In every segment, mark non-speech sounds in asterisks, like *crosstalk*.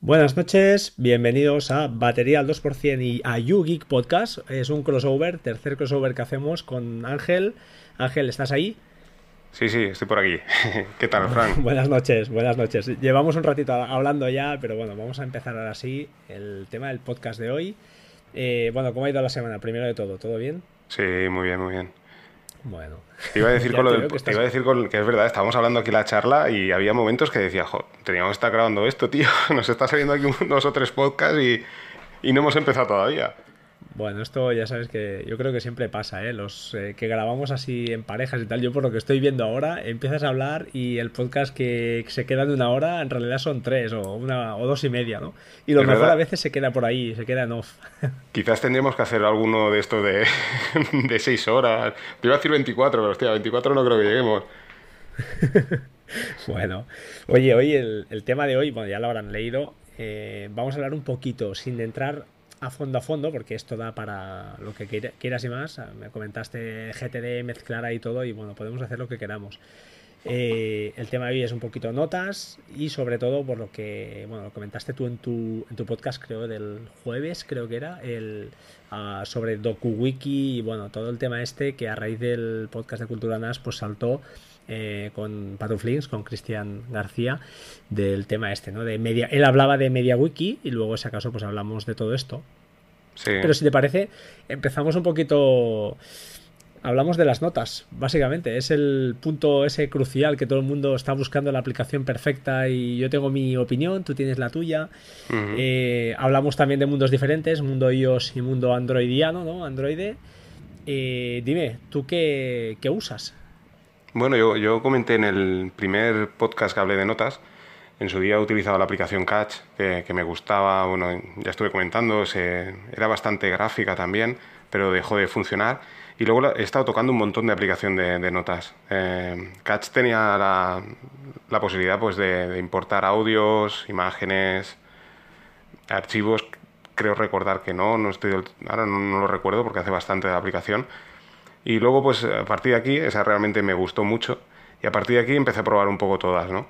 Buenas noches, bienvenidos a Batería al 2% y a YouGeek Podcast. Es un crossover, tercer crossover que hacemos con Ángel. Ángel, ¿estás ahí? Sí, sí, estoy por aquí. *laughs* ¿Qué tal, Frank? *laughs* buenas noches, buenas noches. Llevamos un ratito hablando ya, pero bueno, vamos a empezar ahora sí el tema del podcast de hoy. Eh, bueno, ¿cómo ha ido la semana? Primero de todo, ¿todo bien? Sí, muy bien, muy bien. Bueno. Te iba a decir, *laughs* con lo que, iba a decir que es verdad, estábamos hablando aquí la charla y había momentos que decía, jo, teníamos que estar grabando esto, tío, *laughs* nos está saliendo aquí dos o tres podcasts y, y no hemos empezado todavía. Bueno, esto ya sabes que yo creo que siempre pasa, ¿eh? Los eh, que grabamos así en parejas y tal, yo por lo que estoy viendo ahora, empiezas a hablar y el podcast que se queda de una hora en realidad son tres o una o dos y media, ¿no? Y lo mejor a veces se queda por ahí, se queda en off. *laughs* Quizás tendríamos que hacer alguno de estos de, *laughs* de seis horas. Te iba a decir 24, pero hostia, 24 no creo que lleguemos. *laughs* bueno, oye, hoy el, tema de hoy, bueno, ya lo habrán leído, eh, vamos a hablar un poquito, sin entrar a fondo a fondo, porque esto da para lo que quieras y más. Me comentaste GTD, mezclar ahí todo y bueno, podemos hacer lo que queramos. Eh, el tema de hoy es un poquito notas y sobre todo por lo que, bueno, lo comentaste tú en tu, en tu podcast, creo, del jueves, creo que era, el, uh, sobre DokuWiki y bueno, todo el tema este que a raíz del podcast de Cultura NAS pues saltó eh, con Patuflings, con Cristian García, del tema este, ¿no? De media, él hablaba de MediaWiki y luego, si acaso, pues hablamos de todo esto. Pero si te parece, empezamos un poquito. Hablamos de las notas, básicamente. Es el punto ese crucial que todo el mundo está buscando la aplicación perfecta y yo tengo mi opinión, tú tienes la tuya. Eh, hablamos también de mundos diferentes, mundo iOS y mundo androidiano, ¿no? Androide. Eh, dime, ¿tú qué, qué usas? Bueno, yo, yo, comenté en el primer podcast que hablé de notas, en su día he utilizado la aplicación Catch, que, me gustaba, bueno, ya estuve comentando, se, era bastante gráfica también, pero dejó de funcionar. Y luego he estado tocando un montón de aplicación de, notas. Eh, Catch tenía la, la posibilidad pues, de, de, importar audios, imágenes, archivos. Creo recordar que no, no estoy, ahora no, no lo recuerdo porque hace bastante de la aplicación y luego, pues a partir de aquí, esa realmente me gustó mucho. Y a partir de aquí empecé a probar un poco todas, ¿no?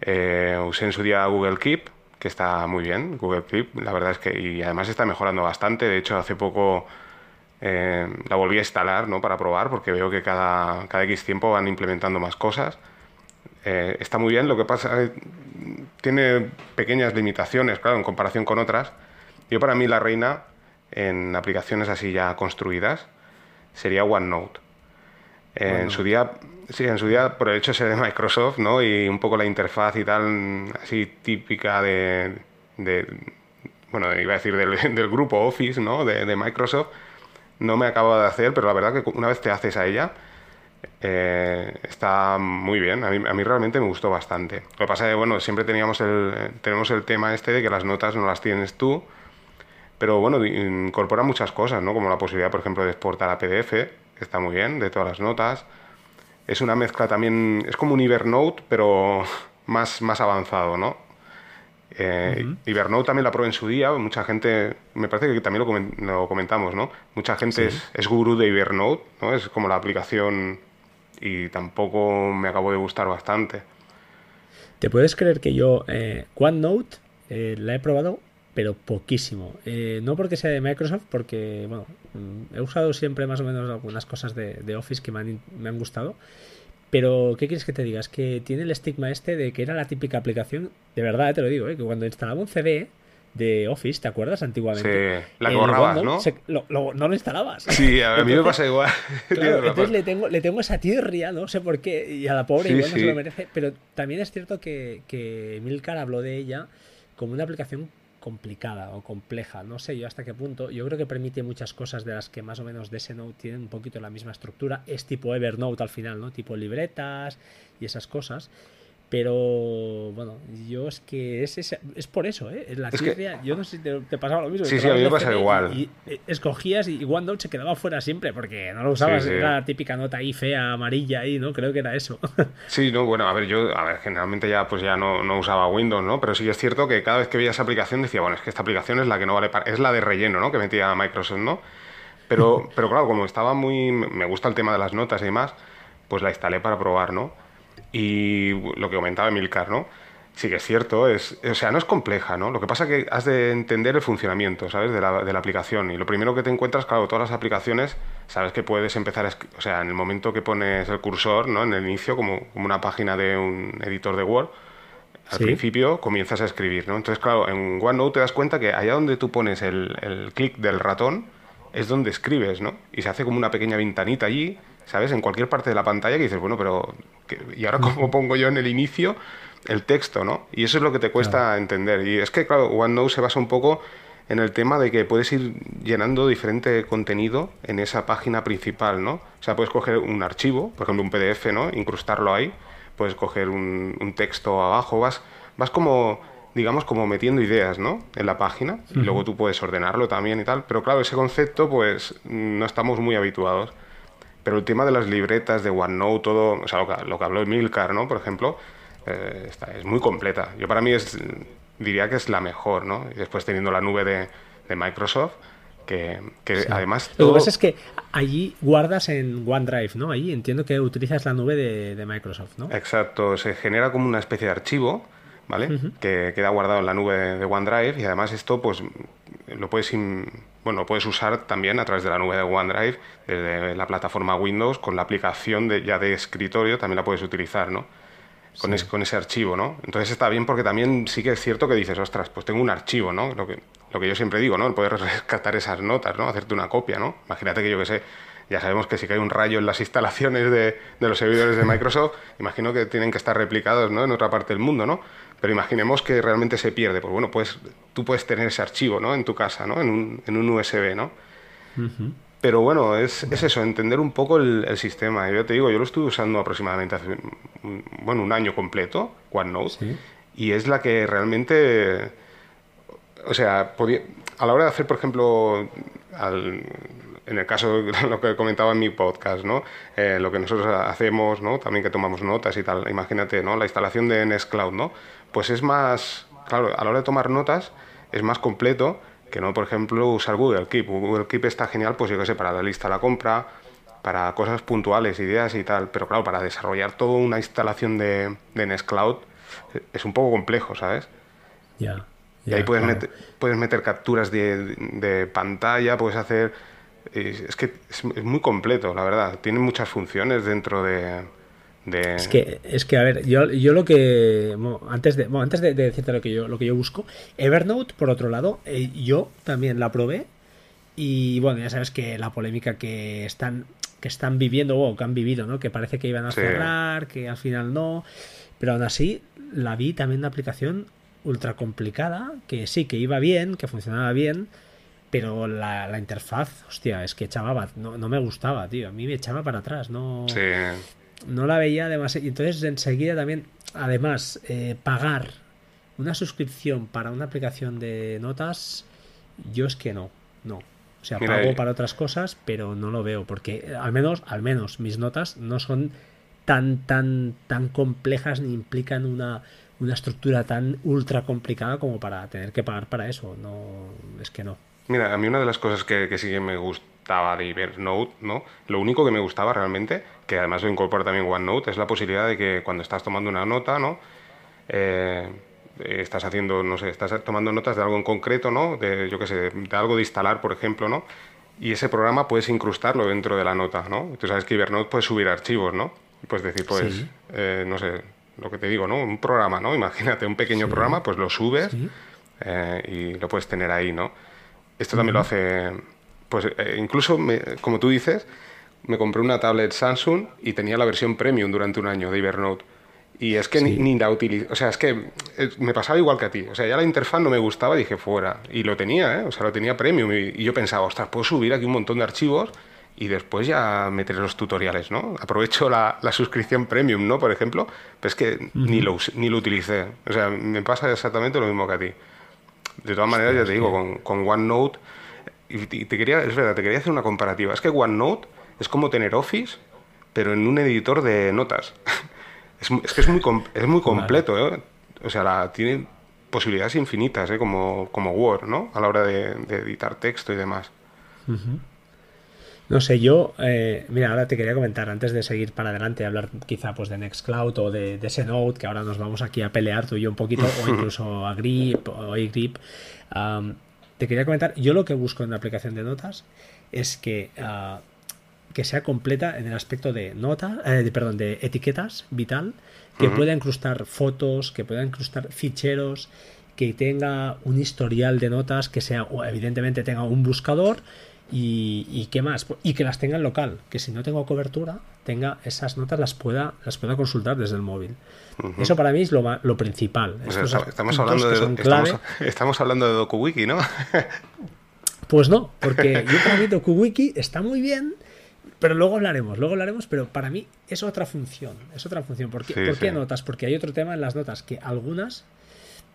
Eh, usé en su día Google Keep, que está muy bien, Google Keep, la verdad es que, y además está mejorando bastante. De hecho, hace poco eh, la volví a instalar, ¿no? Para probar, porque veo que cada, cada X tiempo van implementando más cosas. Eh, está muy bien, lo que pasa tiene pequeñas limitaciones, claro, en comparación con otras. Yo para mí la reina en aplicaciones así ya construidas sería OneNote. En su día, sí, en su día por el hecho de ser de Microsoft, ¿no? Y un poco la interfaz y tal, así típica de, bueno, iba a decir del, *laughs* grupo Office, ¿no? De, Microsoft, no me acabo de hacer, pero la verdad que una vez te haces a ella, eh, está muy bien. A mí, a mí, realmente me gustó bastante. Lo que pasa es que, bueno, siempre teníamos el, tenemos el tema este de que las notas no las tienes tú, pero bueno, incorpora muchas cosas, ¿no? Como la posibilidad, por ejemplo, de exportar a PDF, que está muy bien, de todas las notas. Es una mezcla también, es como un Evernote, pero *laughs* más, más avanzado, ¿no? Eh, Evernote también la probé en su día, mucha gente, me parece que también lo, comentamos, ¿no? Mucha gente es, es gurú de Evernote, ¿no? Es como la aplicación y tampoco me acabó de gustar bastante. ¿Te puedes creer que yo eh, OneNote eh, la he probado pero poquísimo. Eh, no porque sea de Microsoft, porque bueno, he usado siempre más o menos algunas cosas de, Office que me han, gustado. Pero, ¿qué quieres que te diga? Es que tiene el estigma este de que era la típica aplicación, de verdad, te lo digo, ¿eh? que cuando instalaba un CD de Office, ¿te acuerdas antiguamente? Sí, la que borrabas, ¿no? no lo instalabas. Sí, a mí me pasa igual. *laughs* entonces le tengo, le tengo esa tirria, no sé por qué, y a la pobre igual no se lo merece, pero también es cierto que, que Milcar habló de ella como una aplicación complicada o compleja, no sé yo hasta qué punto. Yo creo que permite muchas cosas de las que más o menos de Note tienen un poquito la misma estructura. Es tipo Evernote al final, ¿no? Tipo libretas y esas cosas. Pero bueno, yo es que es, es, por eso, ¿eh? La es yo no sé si te, pasaba lo mismo. Sí, sí, a mí me pasa igual. Y, eh, escogías y OneNote se quedaba fuera siempre porque no lo usabas, era la típica nota ahí fea, amarilla ahí, ¿no? Creo que era eso. *laughs* Sí, no, bueno, a ver, yo, a ver, generalmente ya pues ya no, no usaba Windows, ¿no? Pero sí es cierto que cada vez que veía esa aplicación decía, bueno, es que esta aplicación es la que no vale para... Es la de relleno, ¿no? Que metía Microsoft, ¿no? Pero, *laughs* pero claro, como estaba muy... Me gusta el tema de las notas y demás pues la instalé para probar, ¿no? Y lo que comentaba Emilcar, ¿no? Sí que es cierto, es, o sea, no es compleja, ¿no? Lo que pasa es que has de entender el funcionamiento, ¿sabes? De la, de la aplicación. Y lo primero que te encuentras, claro, todas las aplicaciones, sabes que puedes empezar a... O sea, en el momento que pones el cursor, ¿no? En el inicio, como, como una página de un editor de Word, al principio comienzas a escribir, ¿no? Entonces, claro, en OneNote te das cuenta que allá donde tú pones el, el clic del ratón es donde escribes, ¿no? Y se hace como una pequeña ventanita allí, ¿sabes? En cualquier parte de la pantalla que dices, bueno, pero... ¿Y ahora cómo pongo yo en el inicio el texto, ¿no? Y eso es lo que te cuesta entender. Y es que, claro, OneNote se basa un poco en el tema de que puedes ir llenando diferente contenido en esa página principal, ¿no? O sea, puedes coger un archivo, por ejemplo, un PDF, ¿no? Incrustarlo ahí, puedes coger un, texto abajo, vas, vas como, digamos, como metiendo ideas, ¿no? En la página, y luego tú puedes ordenarlo también y tal. Pero claro, ese concepto, pues, no estamos muy habituados. Pero el tema de las libretas, de OneNote, todo, o sea, lo que, lo que habló Emilcar, ¿no? Por ejemplo, eh, es muy completa. Yo para mí es, diría que es la mejor, ¿no? Y después teniendo la nube de, Microsoft, que, además... Lo que pasa es que allí guardas en OneDrive, ¿no? Allí entiendo que utilizas la nube de, Microsoft, ¿no? Exacto, se genera como una especie de archivo, ¿vale? Que queda guardado en la nube de OneDrive y además esto pues lo puedes, bueno, lo puedes usar también a través de la nube de OneDrive desde la plataforma Windows con la aplicación de, ya de escritorio también la puedes utilizar, ¿no? con, ese, archivo, ¿no? Entonces está bien porque también sí que es cierto que dices, ostras, pues tengo un archivo, ¿no? Lo que, lo que yo siempre digo, ¿no? El poder *laughs* rescatar esas notas, ¿no? Hacerte una copia, ¿no? Imagínate que yo que sé, ya sabemos que si cae un rayo en las instalaciones de, los servidores de *laughs* Microsoft, imagino que tienen que estar replicados, ¿no? En otra parte del mundo, ¿no? Pero imaginemos que realmente se pierde. Pues bueno, pues tú puedes tener ese archivo, ¿no? En tu casa, ¿no? En un, en un USB, ¿no? Pero bueno, es, es, eso, entender un poco el, sistema. Yo te digo, yo lo estuve usando aproximadamente hace un, bueno, un año completo, OneNote, y es la que realmente, o sea, a la hora de hacer, por ejemplo, en el caso de *laughs* lo que comentaba en mi podcast, ¿no? Eh, lo que nosotros hacemos, ¿no? También que tomamos notas y tal, imagínate, ¿no? La instalación de Nextcloud, ¿no? Pues es más, claro, a la hora de tomar notas es más completo que no, por ejemplo, usar Google Keep. Google Keep está genial, pues yo qué sé, para la lista de la compra, para cosas puntuales, ideas y tal. Pero claro, para desarrollar toda una instalación de, de Nextcloud es un poco complejo, ¿sabes? Ya. y ahí puedes, meter, puedes meter capturas de, de pantalla, puedes hacer... Es, que es muy completo, la verdad. Tiene muchas funciones dentro de, es, que, es que, a ver, yo, yo lo que. antes de, antes de, decirte lo que, yo, lo que yo busco, Evernote, por otro lado, eh, yo también la probé. Y bueno, ya sabes que la polémica que están, que están viviendo o que han vivido, ¿no? Que parece que iban a cerrar, que al final no. Pero aún así, la vi también una aplicación ultra complicada, que sí, que iba bien, que funcionaba bien, pero la, la interfaz, hostia, es que echaba, no, no me gustaba, tío. A mí me echaba para atrás, no. Sí no la veía demasiado. Y entonces enseguida también, además, eh, pagar una suscripción para una aplicación de notas, yo es que no, no. O sea, pago para otras cosas, pero no lo veo, porque eh, al menos, al menos mis notas no son tan, tan, tan complejas ni implican una, una estructura tan ultra complicada como para tener que pagar para eso. No, es que no. Mira, a mí una de las cosas que, que sí que me gustaba de Evernote, ¿no? Lo único que me gustaba realmente que además lo incorpora también OneNote, es la posibilidad de que cuando estás tomando una nota, ¿no? Eh, estás haciendo, no sé, estás tomando notas de algo en concreto, ¿no? De, yo qué sé, de algo de instalar, por ejemplo, ¿no? Y ese programa puedes incrustarlo dentro de la nota, ¿no? Tú sabes que Evernote puede subir archivos, ¿no? Y puedes decir, pues, eh, no sé, lo que te digo, ¿no? Un programa, ¿no? Imagínate un pequeño programa, pues lo subes eh, y lo puedes tener ahí, ¿no? Esto también lo hace, pues, incluso, como tú dices, me compré una tablet Samsung y tenía la versión premium durante un año de Evernote. Y es que ni, la utilicé. O sea, es que eh, me pasaba igual que a ti. O sea, ya la interfaz no me gustaba, dije fuera. Y lo tenía, ¿eh? O sea, lo tenía premium. Y, yo pensaba, ostras, puedo subir aquí un montón de archivos y después ya meter los tutoriales, ¿no? Aprovecho la, suscripción premium, ¿no? Por ejemplo. Pero es que ni, lo, ni lo utilicé. O sea, me pasa exactamente lo mismo que a ti. De todas maneras, ya te digo, con, con OneNote. Y, te quería, es verdad, te quería hacer una comparativa. Es que OneNote es como tener Office, pero en un editor de notas. *laughs* es, que es muy, es muy completo, ¿eh? O sea, la, tiene posibilidades infinitas, ¿eh? como, como Word, ¿no? A la hora de, editar texto y demás. No sé, yo, eh, mira, ahora te quería comentar, antes de seguir para adelante, hablar quizá pues de Nextcloud o de, de ese Node, que ahora nos vamos aquí a pelear tú y yo un poquito, o *laughs* incluso a Grip o a Grip. Te quería comentar, yo lo que busco en la aplicación de notas es que, ah, que sea completa en el aspecto de notas, eh, perdón, de etiquetas vital, que pueda incrustar fotos, que pueda incrustar ficheros, que tenga un historial de notas, que sea, evidentemente tenga un buscador y, qué más y que las tenga en local que si no tengo cobertura tenga esas notas las pueda las pueda consultar desde el móvil eso para mí es lo, lo principal pues estamos, hablando de, *laughs* estamos, hablando de DokuWiki ¿no? *laughs* pues no porque yo para mí DokuWiki está muy bien pero luego hablaremos, luego hablaremos, pero para mí es otra función, es otra función. ¿Por qué, ¿por qué notas? Porque hay otro tema en las notas, que algunas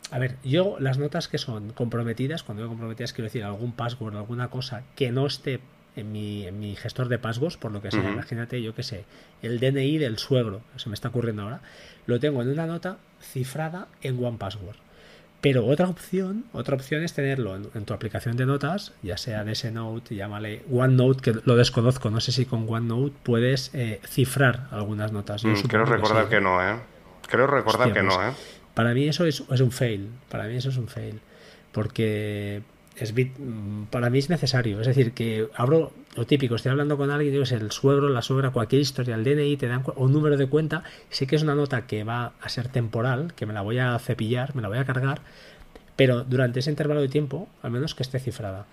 a ver, yo las notas que son comprometidas, cuando digo comprometidas quiero decir algún password, alguna cosa que no esté en mi, en mi gestor de passwords, por lo que sea, imagínate, yo qué sé, el DNI del suegro, se me está ocurriendo ahora, lo tengo en una nota cifrada en One Password. Pero otra opción, otra opción es tenerlo en, tu aplicación de notas, ya sea de ese Note, llámale OneNote, que lo desconozco, no sé si con OneNote puedes eh, cifrar algunas notas. Mm, quiero recordar que, no, ¿eh? Creo recordar que no, pues ¿eh? Para mí eso es, un fail. Para mí eso es un fail. Porque es para mí es necesario. Es decir, que abro lo típico, estoy hablando con alguien, digo, es el suegro, la suegra, cualquier historia, el DNI, te dan un número de cuenta, sé que es una nota que va a ser temporal, que me la voy a cepillar, me la voy a cargar, pero durante ese intervalo de tiempo, al menos que esté cifrada.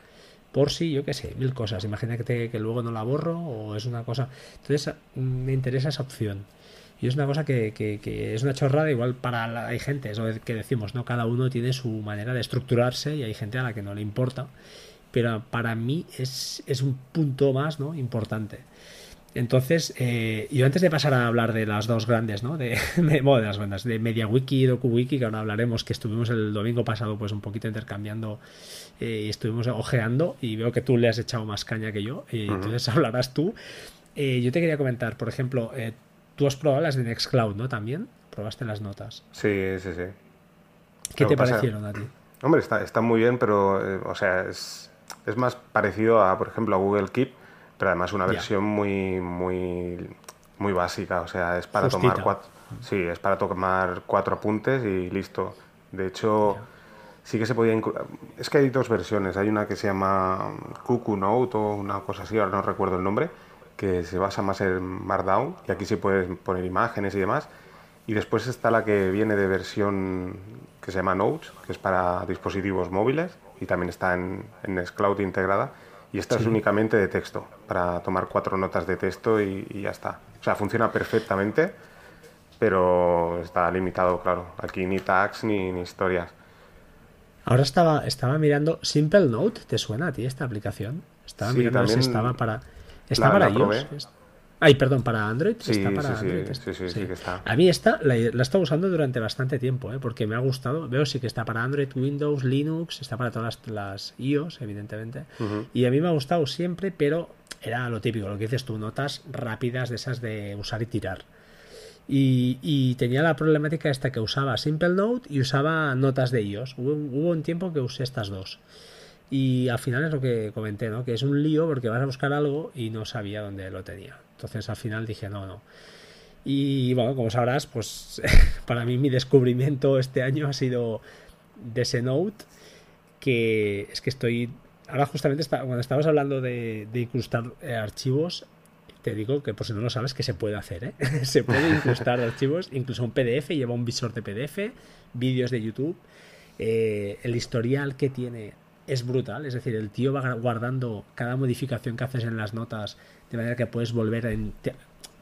Por si, yo qué sé, mil cosas. Imagínate que luego no la borro o es una cosa. Entonces, me interesa esa opción. Y es una cosa que, que, es una chorrada, igual para hay gente, es lo que decimos, ¿no? Cada uno tiene su manera de estructurarse y hay gente a la que no le importa. Pero para mí es, es un punto más, ¿no? Importante. Entonces, eh, yo antes de pasar a hablar de las dos grandes, ¿no? De, *laughs* de, de las bandas, de MediaWiki y DokuWiki, que ahora hablaremos, que estuvimos el domingo pasado pues un poquito intercambiando eh, y estuvimos ojeando y veo que tú le has echado más caña que yo, y entonces *laughs* hablarás tú. Eh, yo te quería comentar, por ejemplo, Tú has probado las de Nextcloud, ¿no? También. Probaste las notas. Sí, sí, sí. ¿Qué te parecieron a ti? Hombre, está, está muy bien, pero, eh, o sea, es, es, más parecido a, por ejemplo, a Google Keep, pero además una versión muy, muy, muy básica. O sea, es para tomar cuatro. Sí, es para tomar cuatro apuntes y listo. De hecho, sí que se podía. Es que hay dos versiones. Hay una que se llama Cuckoo Note o una cosa así, ahora no recuerdo el nombre que se basa más en Markdown y aquí sí puedes poner imágenes y demás. Y después está la que viene de versión que se llama Notes, que es para dispositivos móviles y también está en, en Nextcloud integrada. Y esta es únicamente de texto, para tomar cuatro notas de texto y, ya está. O sea, funciona perfectamente, pero está limitado, claro. Aquí ni tags ni, ni historias. Ahora estaba, estaba mirando Simple Note, ¿te suena a ti esta aplicación? Estaba mirando si estaba para ¿Está para iOS? Ay, perdón, para Android. Sí, está para sí, Android. Sí, sí, sí, que está. A mí esta la, la he estado usando durante bastante tiempo, ¿eh? porque me ha gustado. Veo sí que está para Android, Windows, Linux, está para todas las, iOS, evidentemente. Y a mí me ha gustado siempre, pero era lo típico, lo que dices tú, notas rápidas de esas de usar y tirar. Y, y, tenía la problemática esta que usaba Simple Note y usaba notas de iOS. Hubo, hubo un tiempo que usé estas dos. Y al final es lo que comenté, ¿no? Que es un lío porque vas a buscar algo y no sabía dónde lo tenía. Entonces al final dije, no, no. Y bueno, como sabrás, pues *laughs* para mí mi descubrimiento este año ha sido de ese Note, que es que estoy... Ahora justamente cuando estabas hablando de, incrustar eh, archivos, te digo que por si no lo sabes que se puede hacer, ¿eh? *laughs* se puede *laughs* incrustar archivos, incluso un PDF, lleva un visor de PDF, vídeos de YouTube, eh, el historial que tiene es brutal. Es decir, el tío va guardando cada modificación que haces en las notas de manera que puedes volver en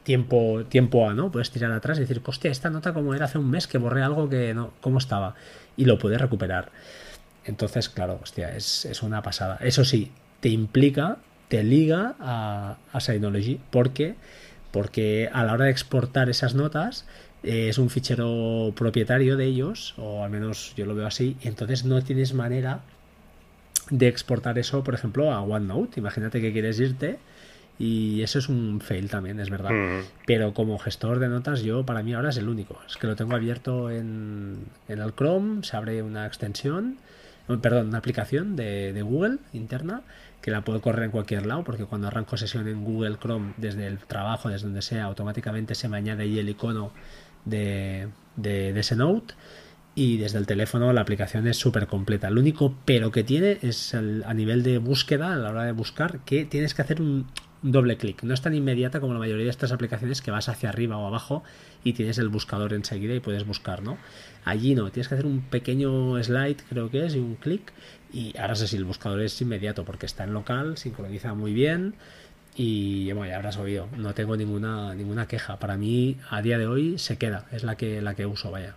tiempo, tiempo a, ¿no? Puedes tirar atrás y decir, hostia, esta nota como era hace un mes que borré algo que no, ¿cómo estaba? Y lo puedes recuperar. Entonces, claro, hostia, es, una pasada. Eso sí, te implica, te liga a, a Synology. ¿Por qué? Porque a la hora de exportar esas notas, eh, es un fichero propietario de ellos, o al menos yo lo veo así, y entonces no tienes manera de exportar eso, por ejemplo, a OneNote. Imagínate que quieres irte y eso es un fail también, es verdad. Mm. Pero como gestor de notas, yo para mí ahora es el único. Es que lo tengo abierto en, en el Chrome, se abre una extensión, perdón, una aplicación de, de Google interna que la puedo correr en cualquier lado, porque cuando arranco sesión en Google Chrome, desde el trabajo, desde donde sea, automáticamente se me añade ahí el icono de, de, ese Note y desde el teléfono la aplicación es súper completa. Lo único pero que tiene es a nivel de búsqueda, a la hora de buscar, que tienes que hacer un, doble clic. No es tan inmediata como la mayoría de estas aplicaciones que vas hacia arriba o abajo y tienes el buscador enseguida y puedes buscar, ¿no? Allí no, tienes que hacer un pequeño slide, creo que es, y un clic. Y ahora sé si el buscador es inmediato porque está en local, sincroniza muy bien. Y bueno, ya habrás oído, no tengo ninguna, ninguna queja. Para mí, a día de hoy, se queda, es la que, la que uso, vaya.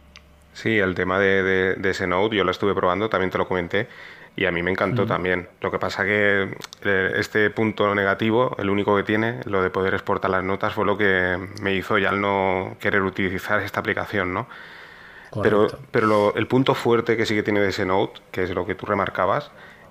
Sí, el tema de, de ese Node, yo lo estuve probando, también te lo comenté y a mí me encantó también. Lo que pasa que eh, este punto negativo, el único que tiene, lo de poder exportar las notas, fue lo que me hizo ya al no querer utilizar esta aplicación, ¿no? Pero, pero el punto fuerte que sí que tiene de ese Note, que es lo que tú remarcabas,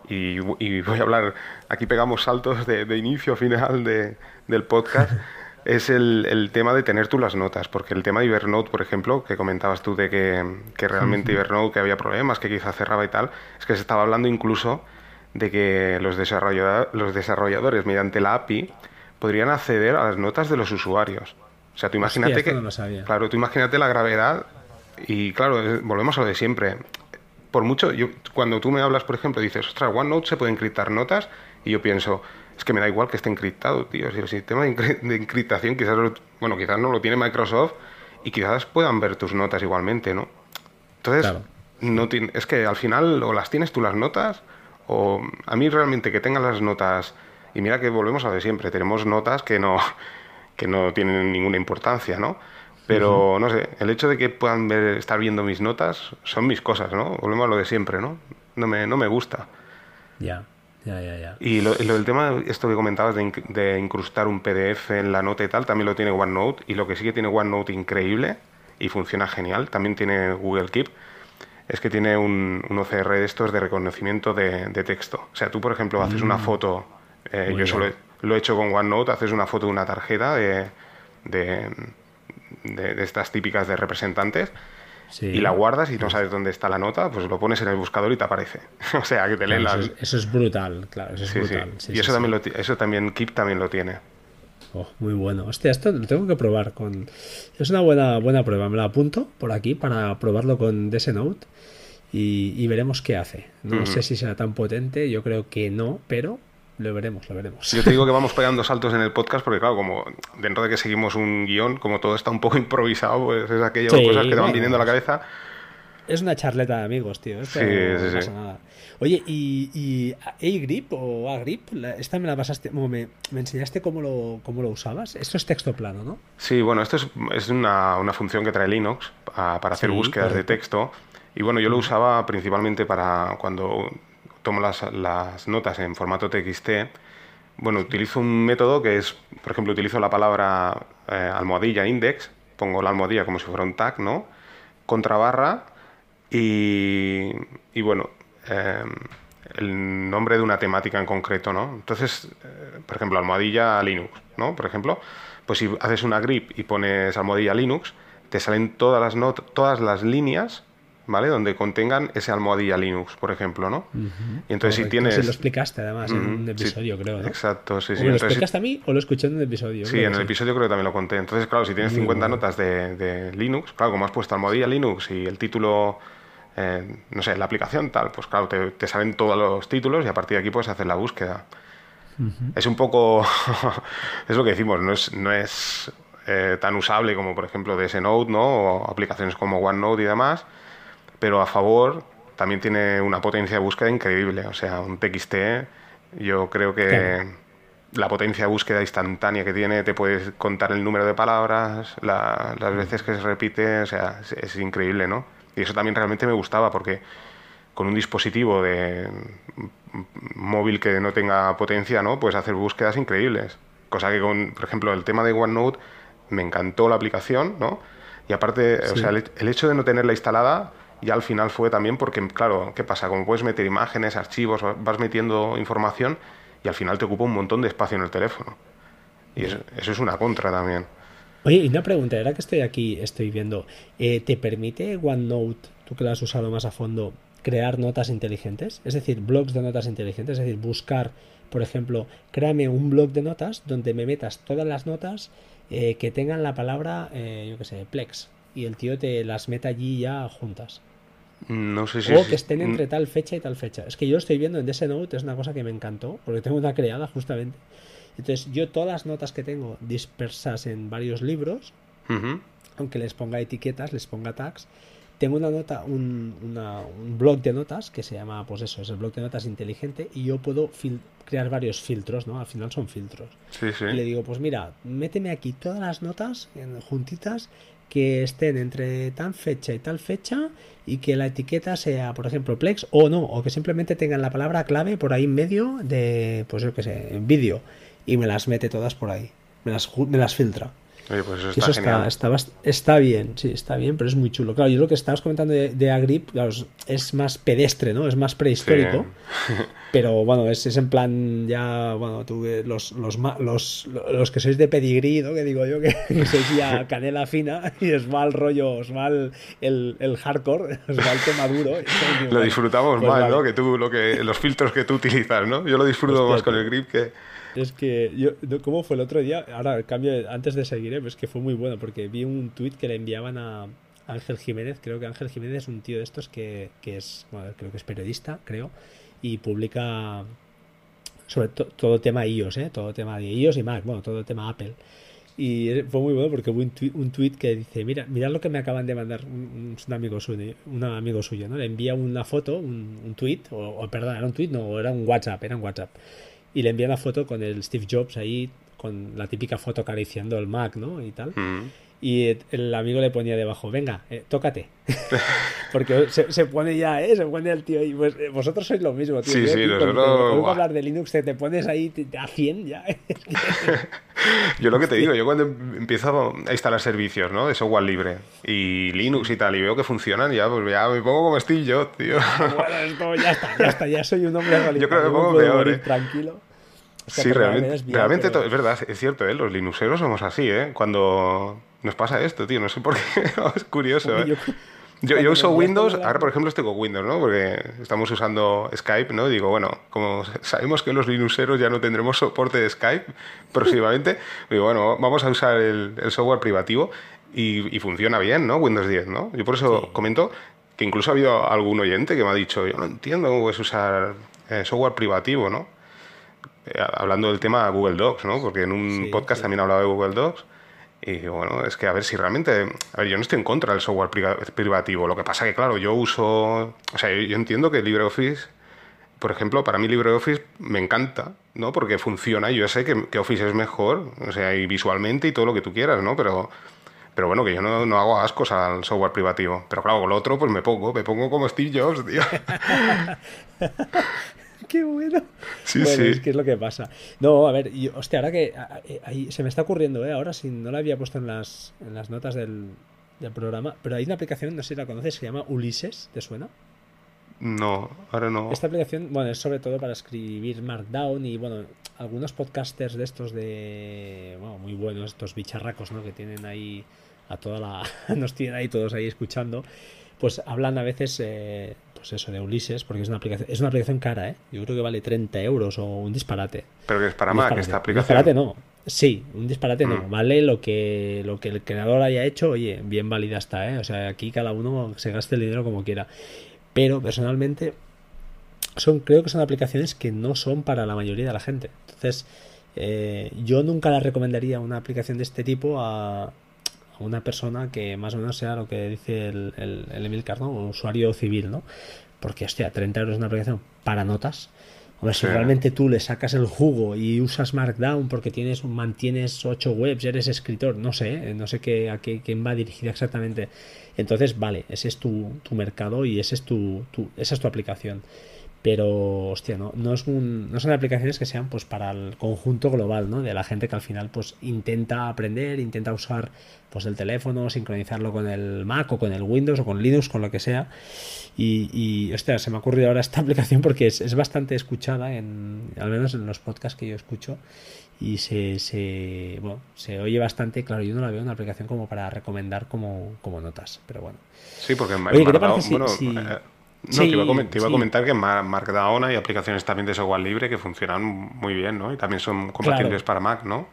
y, voy a hablar, aquí pegamos saltos de, inicio a final de, del podcast, *laughs* es el, tema de tener tú las notas, porque el tema de Evernote, por ejemplo, que comentabas tú de que, realmente Evernote que había problemas, que quizá cerraba y tal, es que se estaba hablando incluso de que los, los desarrolladores mediante la API podrían acceder a las notas de los usuarios. O sea, tú imagínate que... Claro, tú imagínate la gravedad y claro, volvemos a lo de siempre. Por mucho, yo, cuando tú me hablas, por ejemplo, dices, ostras, OneNote se puede encriptar notas y yo pienso, es que me da igual que esté encriptado, tío. Si el sistema de encriptación quizás, bueno, quizás no lo tiene Microsoft y quizás puedan ver tus notas igualmente, ¿no? Entonces, no es que al final o las tienes tú las notas o a mí realmente que tengan las notas y mira que volvemos a lo de siempre, tenemos notas que no *laughs* que no tienen ninguna importancia, ¿no? Pero no sé, el hecho de que puedan ver, estar viendo mis notas son mis cosas, ¿no? Volvemos a lo de siempre, ¿no? No me, no me gusta. Ya. Y lo, del tema, esto que comentabas de, incrustar un PDF en la nota y tal, también lo tiene OneNote. Y lo que sí que tiene OneNote increíble y funciona genial, también tiene Google Keep, es que tiene un, OCR de estos de reconocimiento de, texto. O sea, tú, por ejemplo, haces una mm. foto, eh, yo solo lo he hecho con OneNote, haces una foto de una tarjeta de, de, de estas típicas de representantes y la guardas y no sabes dónde está la nota, pues lo pones en el buscador y te aparece. *laughs* o sea, que te leen eso, es, brutal, claro, eso es brutal. y eso, también lo, eso también Keep también lo tiene. Oh, muy bueno. Hostia, esto lo tengo que probar con... Es una buena, buena prueba. Me la apunto por aquí para probarlo con DS Note y, y veremos qué hace. No sé si será tan potente, yo creo que no, pero lo veremos, lo veremos. Yo te digo que vamos pegando saltos en el podcast porque, claro, como dentro de que seguimos un guion, como todo está un poco *laughs* improvisado, pues es aquello cosas que te van viniendo a la cabeza. Es una charleta de amigos, tío. sí, no pasa nada. Oye, ¿y, y A-Grip o A-Grip? Esta me la pasaste, me, me, enseñaste cómo lo, cómo lo usabas. Esto es texto plano, ¿no? Sí, bueno, esto es, es una, una, función que trae Linux para hacer búsquedas de texto. Y bueno, yo lo usaba principalmente para cuando tomo las, notas en formato TXT, bueno, utilizo un método que es, por ejemplo, utilizo la palabra eh, almohadilla index, pongo la almohadilla como si fuera un tag, ¿no? Contra barra y, y bueno, em, el nombre de una temática en concreto, ¿no? Entonces, eh, por ejemplo, almohadilla Linux, ¿no? Por ejemplo, pues si haces una grip y pones almohadilla Linux, te salen todas las, todas las líneas ¿vale? Donde contengan ese almohadilla Linux, por ejemplo, ¿no? Y entonces si tienes... Si lo explicaste además en un episodio, creo, ¿no? Exacto, sí, sí. ¿Lo explicaste a mí o lo escuché en un episodio? Sí, en el episodio creo que también lo conté. Entonces, claro, si tienes 50 notas de, Linux, claro, como has puesto almohadilla Linux y el título... Eh, no sé, la aplicación tal, pues claro, te, salen todos los títulos y a partir de aquí puedes hacer la búsqueda. Es un poco, *laughs* es lo que decimos, no es, no es eh, tan usable como por ejemplo DS Note, ¿no? O aplicaciones como OneNote y demás, pero a favor también tiene una potencia de búsqueda increíble. O sea, un TXT, yo creo que la potencia de búsqueda instantánea que tiene, te puedes contar el número de palabras, las veces que se repite, o sea, es, increíble, ¿no? Y eso también realmente me gustaba porque con un dispositivo de móvil que no tenga potencia, ¿no? Puedes hacer búsquedas increíbles. Cosa que con, por ejemplo, el tema de OneNote me encantó la aplicación, ¿no? Y aparte, o sea, el, hecho de no tenerla instalada y al final fue también porque, claro, ¿qué pasa? Como puedes meter imágenes, archivos, vas metiendo información y al final te ocupa un montón de espacio en el teléfono. Y eso, es una contra también. Oye, y una pregunta, ahora que estoy aquí, estoy viendo, eh, ¿te permite OneNote, tú que lo has usado más a fondo, crear notas inteligentes, es decir, blogs de notas inteligentes, es decir, buscar, por ejemplo, créame un blog de notas donde me metas todas las notas eh, que tengan la palabra, eh, yo qué sé, Plex, y el tío te las meta allí ya juntas. No sé si o que estén entre tal fecha y tal fecha. Es que yo estoy viendo en DS Note, es una cosa que me encantó, porque tengo una creada justamente. Entonces, yo todas las notas que tengo dispersas en varios libros, aunque les ponga etiquetas, les ponga tags, tengo una nota, un, un, blog de notas que se llama, pues eso, es el blog de notas inteligente y yo puedo crear varios filtros, ¿no? Al final son filtros. Y le digo, pues mira, méteme aquí todas las notas en, juntitas que estén entre tal fecha y tal fecha y que la etiqueta sea, por ejemplo, Plex o no, o que simplemente tengan la palabra clave por ahí en medio de, pues yo qué sé, en vídeo y me las mete todas por ahí, me las, me las filtra. Oye, pues eso está, está, está, bien, sí, está bien, pero es muy chulo. Claro, yo lo que estabas comentando de, Agrip, es más pedestre, ¿no? Es más prehistórico. *laughs* pero bueno, es, es, en plan ya, bueno, tú, los, los, los, los que sois de pedigrí, ¿no? Que digo yo, que, *laughs* sois ya canela fina y es mal rollo, os va el, el, hardcore, *laughs* os va el tema duro. Lo disfrutamos pues más, ¿no? Que tú, lo que, los filtros que tú utilizas, ¿no? Yo lo disfruto más con el grip que es que yo, ¿cómo fue el otro día? Ahora, cambio, antes de seguir, ¿eh? pues que fue muy bueno, porque vi un tuit que le enviaban a Ángel Jiménez. Creo que Ángel Jiménez es un tío de estos que, que es, bueno, creo que es periodista, creo, y publica sobre todo tema iOS, ¿eh? todo tema de iOS y Mac, bueno, todo tema Apple. Y fue muy bueno porque hubo un, tweet, un tweet que dice, mira, mirad lo que me acaban de mandar un, amigo suyo, un amigo suyo, ¿no? Le envía una foto, un, un tweet, o, o, perdón, era un tweet, no, era un WhatsApp, era un WhatsApp y le envía la foto con el Steve Jobs ahí, con la típica foto acariciando el Mac, ¿no? Y tal. Mm. Y el amigo le ponía debajo, venga, eh, tócate. *laughs* Porque se, pone ya, ¿eh? Se pone el tío y pues eh, vosotros sois lo mismo, tío. Sí, sí, nosotros... hablar de Linux, te, pones ahí a 100 ya. *laughs* *laughs* yo lo que te digo, yo cuando empiezo a instalar servicios, ¿no? De software libre y Linux y tal, y veo que funcionan, ya, pues ya me pongo como estoy yo, tío. bueno, esto ya está, ya está, ya soy un hombre Yo creo que me pongo peor, ¿eh? Tranquilo. Sí, realmente, realmente es verdad, es cierto, ¿eh? los linuxeros somos así, ¿eh? Cuando nos pasa esto, tío, no sé por qué, *laughs* es curioso. ¿eh? Yo, yo, uso Windows, ahora por ejemplo estoy con Windows, ¿no? Porque estamos usando Skype, ¿no? Digo, bueno, como sabemos que los Linuxeros ya no tendremos soporte de Skype *laughs* próximamente, digo, bueno, vamos a usar el, software privativo y, funciona bien, ¿no? Windows 10, ¿no? Yo por eso comento que incluso ha habido algún oyente que me ha dicho, yo no entiendo cómo es usar eh, software privativo, ¿no? Eh, hablando del tema Google Docs, ¿no? Porque en un podcast también hablaba de Google Docs y bueno, es que a ver si realmente. A ver, yo no estoy en contra del software privativo. Lo que pasa que, claro, yo uso. O sea, yo entiendo que LibreOffice, por ejemplo, para mí LibreOffice me encanta, ¿no? Porque funciona. Yo sé que, que Office es mejor, o sea, y visualmente y todo lo que tú quieras, ¿no? Pero. Pero bueno, que yo no, no, hago ascos al software privativo. Pero claro, con lo otro, pues me pongo, me pongo como Steve Jobs, tío. *laughs* qué bueno. Sí, sí. Es que es lo que pasa. No, a ver, hostia, ahora que se me está ocurriendo, ¿eh? Ahora si no la había puesto en las, en las notas del, del programa, pero hay una aplicación, no sé si la conoces, se llama Ulises, ¿te suena? No, ahora no. Esta aplicación, bueno, es sobre todo para escribir Markdown y, bueno, algunos podcasters de estos de, bueno, muy buenos, estos bicharracos, ¿no? Que tienen ahí a toda la, *laughs* nos tienen ahí todos ahí escuchando, pues hablan a veces eh, pues eso, de Ulises, porque es una aplicación, es una aplicación cara, ¿eh? Yo creo que vale 30 euros o un disparate. Pero que es para Mac esta aplicación. Un disparate no. Sí, un disparate no. Mm. Vale lo que, lo que el creador haya hecho, oye, bien válida está, ¿eh? O sea, aquí cada uno se gaste el dinero como quiera. Pero personalmente, son, creo que son aplicaciones que no son para la mayoría de la gente. Entonces, eh, yo nunca la recomendaría una aplicación de este tipo a, una persona que más o menos sea lo que dice el, el, el Emilcar, ¿no? Un usuario civil, ¿no? Porque, hostia, 30 euros es una aplicación para notas. Hombre, si realmente tú le sacas el jugo y usas Markdown porque tienes mantienes 8 webs, eres escritor, no sé, ¿eh? no sé qué, a qué, quién va dirigida exactamente. Entonces, vale, ese es tu, tu mercado y ese es tu, tu, esa es tu aplicación pero hostia no no es un, no son aplicaciones que sean pues para el conjunto global ¿no? de la gente que al final pues intenta aprender intenta usar pues el teléfono sincronizarlo con el Mac o con el Windows o con Linux con lo que sea y, y hostia se me ha ocurrido ahora esta *laughs* aplicación porque es, es bastante escuchada en al menos en los podcasts que yo escucho y se, se, bueno, se oye bastante. Claro, yo no la veo una aplicación como para recomendar como, como notas, pero bueno. Sí, porque en Oye, ¿qué te parece si, eh, No, te, iba a comentar que Markdown hay aplicaciones también de software libre que funcionan muy bien, ¿no? Y también son compatibles para Mac, ¿no?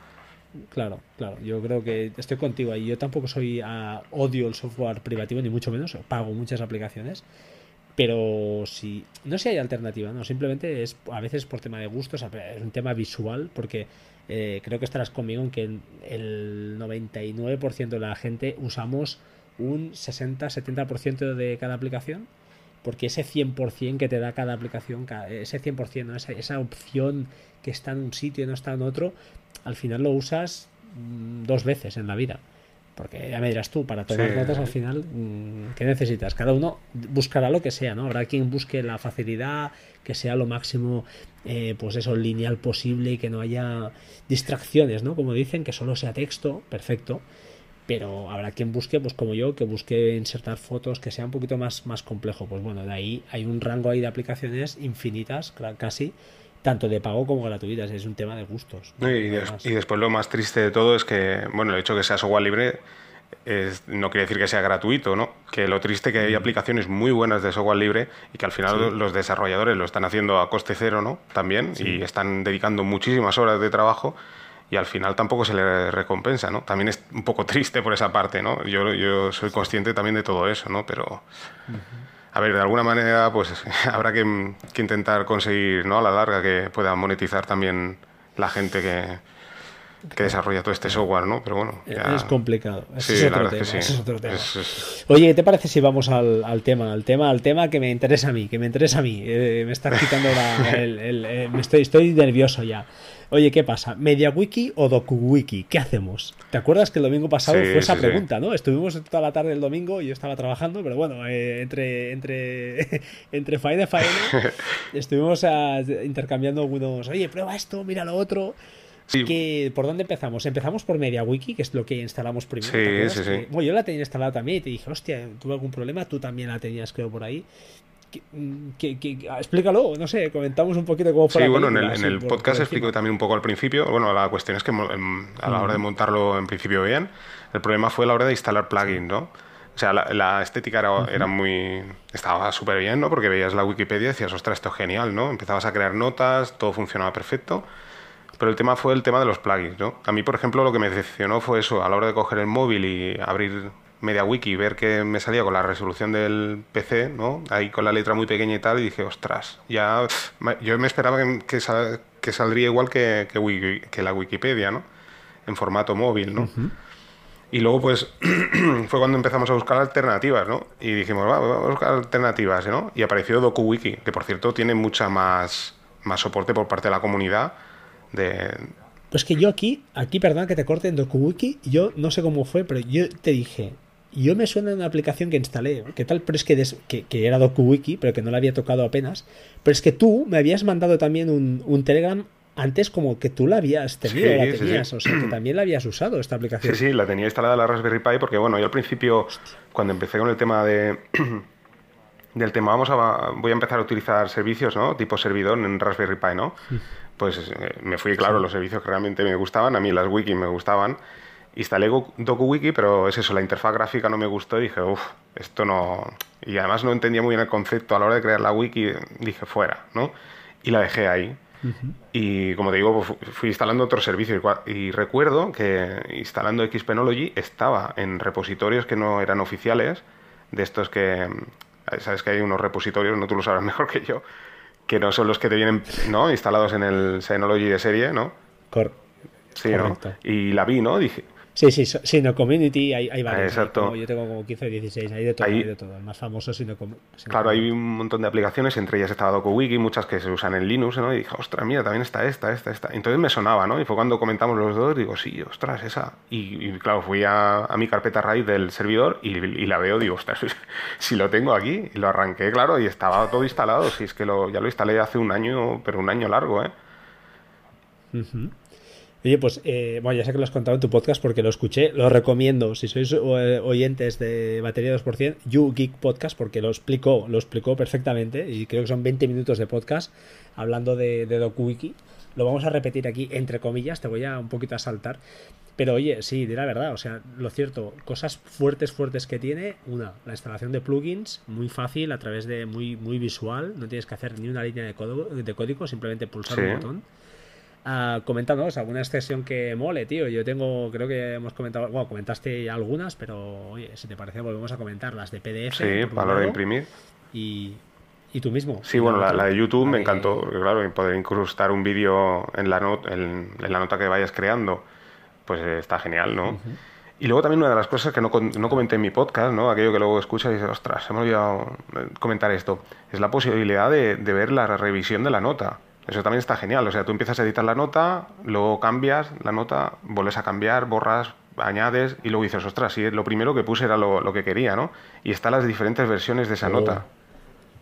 Claro, claro. Yo creo que estoy contigo ahí. Yo tampoco soy a odio el software privativo, ni mucho menos. Pago muchas aplicaciones. Pero si. No sé si hay alternativa, no. Simplemente es a veces por tema de gustos, es un tema visual, porque eh, creo que estarás conmigo en que el 99% de la gente usamos un 60-70% de cada aplicación porque ese 100% que te da cada aplicación, ese 100%, esa, esa opción que está en un sitio y no está en otro, al final lo usas mm, dos veces en la vida. Porque ya me dirás tú, para tomar notas al final, mm, ¿qué necesitas? Cada uno buscará lo que sea, ¿no? Habrá quien busque la facilidad, que sea lo máximo, eh, pues eso, lineal posible y que no haya distracciones, ¿no? Como dicen, que solo sea texto, perfecto pero habrá quien busque, pues como yo, que busque insertar fotos que sea un poquito más, más complejo. Pues bueno, de ahí hay un rango ahí de aplicaciones infinitas, casi, tanto de pago como gratuitas. Es un tema de gustos. Y, después lo más triste de todo es que, bueno, el hecho de que sea software libre no quiere decir que sea gratuito, ¿no? Que lo triste es que hay mm. aplicaciones muy buenas de software libre y que al final los desarrolladores lo están haciendo a coste cero, ¿no? También, y están dedicando muchísimas horas de trabajo y al final tampoco se le recompensa, ¿no? También es un poco *laughs* triste por esa parte, ¿no? Yo, yo soy consciente también de todo eso, ¿no? Pero, a ver, de alguna manera, pues *laughs* habrá que, que, intentar conseguir, ¿no? A la larga que pueda monetizar también la gente que, que desarrolla todo este software, ¿no? Pero bueno. Es complicado. sí, es otro tema, es otro tema. Oye, ¿qué te parece si vamos al, al, tema? Al tema, al tema que me interesa a mí, que me interesa a mí. Eh, me está quitando la, *laughs* el, el, eh, me estoy, estoy nervioso ya. Oye, ¿qué pasa? ¿MediaWiki o DokuWiki? ¿Qué hacemos? ¿Te acuerdas que el domingo pasado fue esa pregunta, ¿no? Estuvimos toda la tarde del domingo y yo estaba trabajando, pero bueno, eh, entre, entre, *laughs* entre faena y faena *laughs* estuvimos ah, intercambiando algunos, oye, prueba esto, mira lo otro. Que, ¿Por dónde empezamos? Empezamos por MediaWiki, que es lo que instalamos primero. Sí, sí, sí. Bueno, yo la tenía instalada también y te dije, hostia, tuve algún problema, tú también la tenías, creo, por ahí. Que, que, explícalo, no sé, comentamos un poquito cómo fue. Sí, bueno, en el, podcast explico también un poco al principio. Bueno, la cuestión es que a la hora de montarlo en principio bien, el problema fue a la hora de instalar plugins, ¿no? O sea, la, estética era, era, muy. Estaba súper bien, ¿no? Porque veías la Wikipedia y decías, ostras, esto es genial, ¿no? Empezabas a crear notas, todo funcionaba perfecto. Pero el tema fue el tema de los plugins, ¿no? A mí, por ejemplo, lo que me decepcionó fue eso, a la hora de coger el móvil y abrir MediaWiki y ver que me salía con la resolución del PC, ¿no? Ahí con la letra muy pequeña y tal, y dije, ostras, ya... Yo me esperaba que, que, saldría igual que, que, la Wikipedia, ¿no? En formato móvil, ¿no? Y luego, pues, *clears throat* fue cuando empezamos a buscar alternativas, ¿no? Y dijimos, vamos a buscar alternativas, ¿no? Y apareció DokuWiki, que por cierto tiene mucha más, más soporte por parte de la comunidad de... Pues que yo aquí, aquí, perdón que te corte en DokuWiki, yo no sé cómo fue, pero yo te dije, yo me suena una aplicación que instalé, ¿qué tal? Pero es que, que, que, era DokuWiki, pero que no la había tocado apenas. Pero es que tú me habías mandado también un, un Telegram antes como que tú la habías tenido, la tenías, o sea, que también la habías usado esta aplicación. Sí, sí, la tenía instalada la Raspberry Pi porque, bueno, yo al principio, cuando empecé con el tema de... *clears throat* del tema, vamos a, voy a empezar a utilizar servicios, ¿no? Tipo servidor en Raspberry Pi, ¿no? Pues eh, me fui, claro, los servicios que realmente me gustaban, a mí las wiki me gustaban, Instalé DokuWiki, pero es eso, la interfaz gráfica no me gustó y dije, uff, esto no... Y además no entendía muy bien el concepto a la hora de crear la wiki, dije, fuera, ¿no? Y la dejé ahí. Y como te digo, pues, fui instalando otros servicios y recuerdo que instalando Xpenology estaba en repositorios que no eran oficiales, de estos que, sabes que hay unos repositorios, no tú lo sabrás *laughs* mejor que yo, que no son los que te vienen ¿no? instalados en el Synology de serie, ¿no? sí, ¿no? Y la vi, ¿no? Dije, Sí, sí, Sino Community hay, hay varios. Exacto. yo tengo como 15 o 16, hay de todo, hay de todo. El más famoso Sino, Claro, hay un montón de aplicaciones, entre ellas estaba DokuWiki, muchas que se usan en Linux, ¿no? Y dije, ostras, mira, también está esta, esta, esta. Entonces me sonaba, ¿no? Y fue cuando comentamos los dos, digo, sí, ostras, esa. Y, claro, fui a, mi carpeta raíz del servidor y, la veo, digo, ostras, *laughs* si lo tengo aquí, y lo arranqué, claro, y estaba todo instalado. Si es que lo, ya lo instalé hace un año, pero un año largo, ¿eh? Oye, pues eh, bueno, ya sé que lo has contado en tu podcast porque lo escuché, lo recomiendo. Si sois eh, oyentes de Batería 2%, You Geek Podcast, porque lo explicó, lo explicó perfectamente y creo que son 20 minutos de podcast hablando de, de lo vamos a repetir aquí entre comillas, te voy a un poquito a saltar. Pero oye, sí, de la verdad, o sea, lo cierto, cosas fuertes, fuertes que tiene, una, la instalación de plugins, muy fácil, a través de muy, muy visual, no tienes que hacer ni una línea de código, de código simplemente pulsar un botón. Uh, comentándonos alguna extensión que mole, tío. Yo tengo, creo que hemos comentado, bueno, comentaste algunas, pero oye, si te parece, volvemos a comentar las de PDF. Sí, para de imprimir. Y, y tú mismo. Sí, bueno, la, de YouTube me encantó, claro, poder incrustar un vídeo en la, en, la nota que vayas creando, pues está genial, ¿no? Y luego también una de las cosas que no, no, comenté en mi podcast, ¿no? Aquello que luego escuchas y dices, ostras, se me olvidado eh, comentar esto, es la posibilidad de, de ver la revisión de la nota. Eso también está genial. O sea, tú empiezas a editar la nota, luego cambias la nota, vuelves a cambiar, borras, añades y luego dices, ostras, sí, lo primero que puse era lo, que quería, ¿no? Y están las diferentes versiones de esa oh, nota.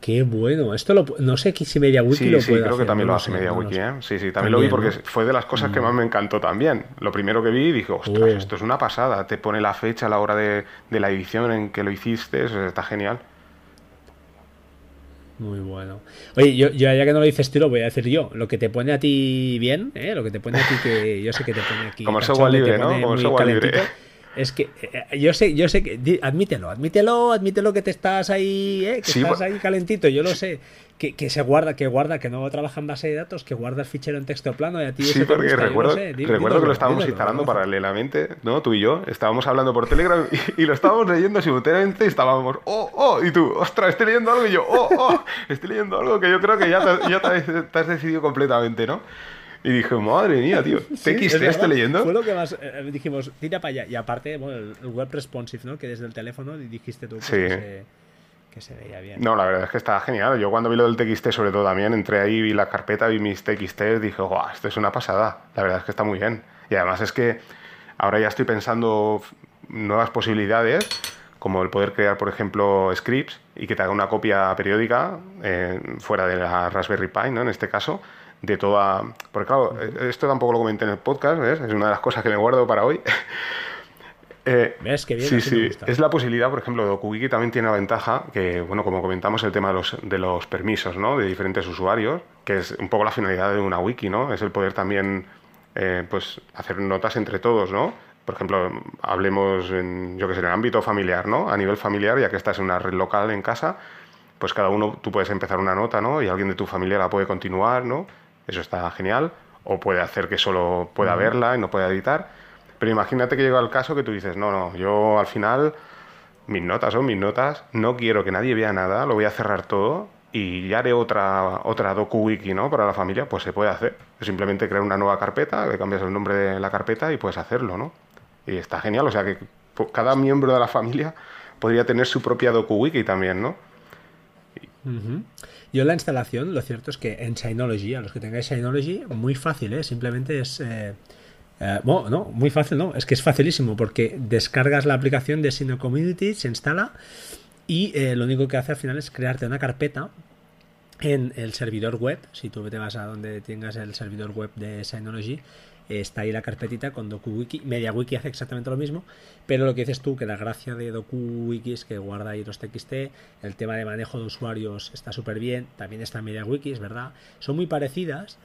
Qué bueno. Esto lo, no sé si MediaWiki sí, lo sí, creo que también lo hace MediaWiki, ¿eh? Sí, sí, también, lo vi porque fue de las cosas que mm. más me encantó también. Lo primero que vi dije, ostras, oh. esto es una pasada. Te pone la fecha a la hora de, de la edición en que lo hiciste, eso está genial. Muy bueno. Oye, yo, ya que no lo dices tú, lo voy a decir yo. Lo que te pone a ti bien, ¿eh? lo que te pone a ti que yo sé que te pone aquí. Como el software libre, ¿no? Como software libre. Es que eh, yo sé, yo sé que admítelo, admítelo, admítelo que te estás ahí, ¿eh? que estás ahí calentito, yo lo sé que, se guarda, que guarda, que no trabaja en base de datos, que guarda el fichero en texto plano y a ti Sí, porque recuerdo, recuerdo que lo estábamos instalando paralelamente, ¿no? Tú y yo, estábamos hablando por Telegram y, lo estábamos leyendo simultáneamente y estábamos, oh, oh, y tú, ostras, estoy leyendo algo y yo, oh, oh, estoy leyendo algo que yo creo que ya te, ya te, has decidido completamente, ¿no? Y dije, madre mía, tío, *laughs* ¿TXT estoy leyendo? Fue lo que más eh, dijimos, tira para allá. Y aparte, bueno, el, web responsive, ¿no? Que desde el teléfono dijiste tú pues, sí que se veía bien. No, la verdad es que está genial. Yo cuando vi lo del TXT, sobre todo también, entré ahí, vi la carpeta, vi mis TXT, dije, guau, esto es una pasada. La verdad es que está muy bien. Y además es que ahora ya estoy pensando nuevas posibilidades, como el poder crear, por ejemplo, scripts y que te haga una copia periódica eh, fuera de la Raspberry Pi, ¿no? En este caso, de toda... Porque claro, esto tampoco lo comenté en el podcast, ¿ves? Es una de las cosas que me guardo para hoy. *laughs* Eh, ¿Ves? Bien, sí, sí. Es la posibilidad, por ejemplo, DokuWiki también tiene la ventaja que, bueno, como comentamos, el tema de los, de los permisos, ¿no? De diferentes usuarios, que es un poco la finalidad de una wiki, ¿no? Es el poder también, eh, pues, hacer notas entre todos, ¿no? Por ejemplo, hablemos en, yo que sé, en el ámbito familiar, ¿no? A nivel familiar, ya que estás en una red local en casa, pues cada uno, tú puedes empezar una nota, ¿no? Y alguien de tu familia la puede continuar, ¿no? Eso está genial. O puede hacer que solo pueda verla y no pueda editar pero imagínate que llega el caso que tú dices, no, no, yo al final, mis notas son mis notas, no quiero que nadie vea nada, lo voy a cerrar todo y ya haré otra, otra docu-wiki ¿no? para la familia, pues se puede hacer. Simplemente crear una nueva carpeta, le cambias el nombre de la carpeta y puedes hacerlo, ¿no? Y está genial, o sea que cada miembro de la familia podría tener su propia docu-wiki también, ¿no? Yo la instalación, lo cierto es que en Synology, a los que tengáis Synology, muy fácil, ¿eh? Simplemente es... Eh, eh, bueno, no, muy fácil, no, es que es facilísimo porque descargas la aplicación de Sino Community, se instala y eh, lo único que hace al final es crearte una carpeta en el servidor web. Si tú te vas a donde tengas el servidor web de Synology, está ahí la carpetita con DokuWiki. MediaWiki hace exactamente lo mismo, pero lo que dices tú, que la gracia de DokuWiki es que guarda ahí los TXT, el tema de manejo de usuarios está súper bien, también está MediaWiki, es verdad. Son muy parecidas,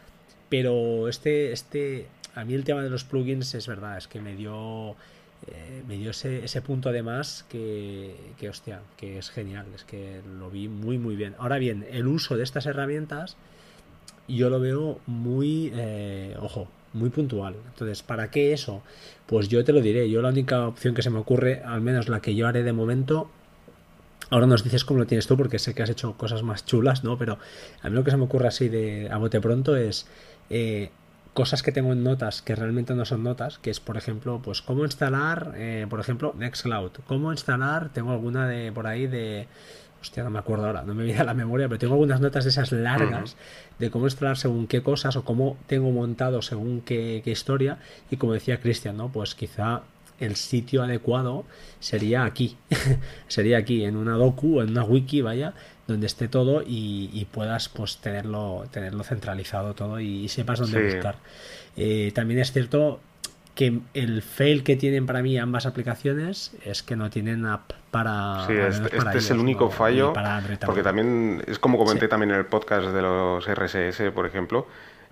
pero este, este, a mí el tema de los plugins es verdad, es que me dio, eh, me dio ese, ese, punto de más que, que, hostia, que es genial, es que lo vi muy, muy bien. Ahora bien, el uso de estas herramientas yo lo veo muy, eh, ojo, muy puntual. Entonces, ¿para qué eso? Pues yo te lo diré, yo la única opción que se me ocurre, al menos la que yo haré de momento, Ahora nos dices cómo lo tienes tú, porque sé que has hecho cosas más chulas, ¿no? Pero a mí lo que se me ocurre así de a bote pronto es eh, cosas que tengo en notas que realmente no son notas, que es por ejemplo, pues cómo instalar, eh, por ejemplo, Nextcloud, cómo instalar, tengo alguna de por ahí de, hostia, no me acuerdo ahora, no me viene a la memoria, pero tengo algunas notas de esas largas de cómo instalar según qué cosas o cómo tengo montado según qué, qué historia. Y como decía Cristian, ¿no? Pues quizá el sitio adecuado sería aquí, *laughs* sería aquí, en una docu, en una wiki, vaya, donde esté todo y, puedas pues tenerlo, tenerlo centralizado todo y, sepas dónde buscar. Eh, también es cierto que el fail que tienen para mí ambas aplicaciones es que no tienen app para. Sí, este, este es el único fallo. porque también, es como comenté también en el podcast de los RSS, por ejemplo,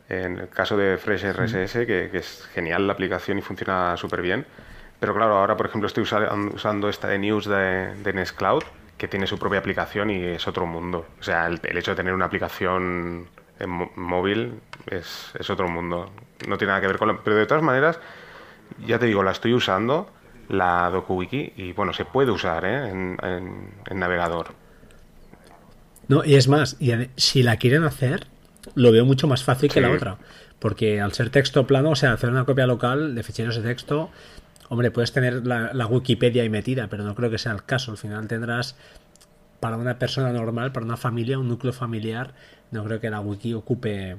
En el caso de Fresh RSS, que, es genial la aplicación y funciona súper bien. Pero claro, ahora por ejemplo estoy usando esta de News de, de Nextcloud, que tiene su propia aplicación y es otro mundo. O sea, el, hecho de tener una aplicación en móvil es, es, otro mundo. No tiene nada que ver con... pero de todas maneras, ya te digo, la estoy usando, la DokuWiki, y bueno, se puede usar ¿eh? en, en, navegador. No, y es más, y si la quieren hacer, lo veo mucho más fácil que la otra. Porque al ser texto plano, o sea, hacer una copia local de ficheros de texto, hombre, puedes tener la, Wikipedia ahí metida, pero no creo que sea el caso. Al final tendrás para una persona normal, para una familia, un núcleo familiar, no creo que la wiki ocupe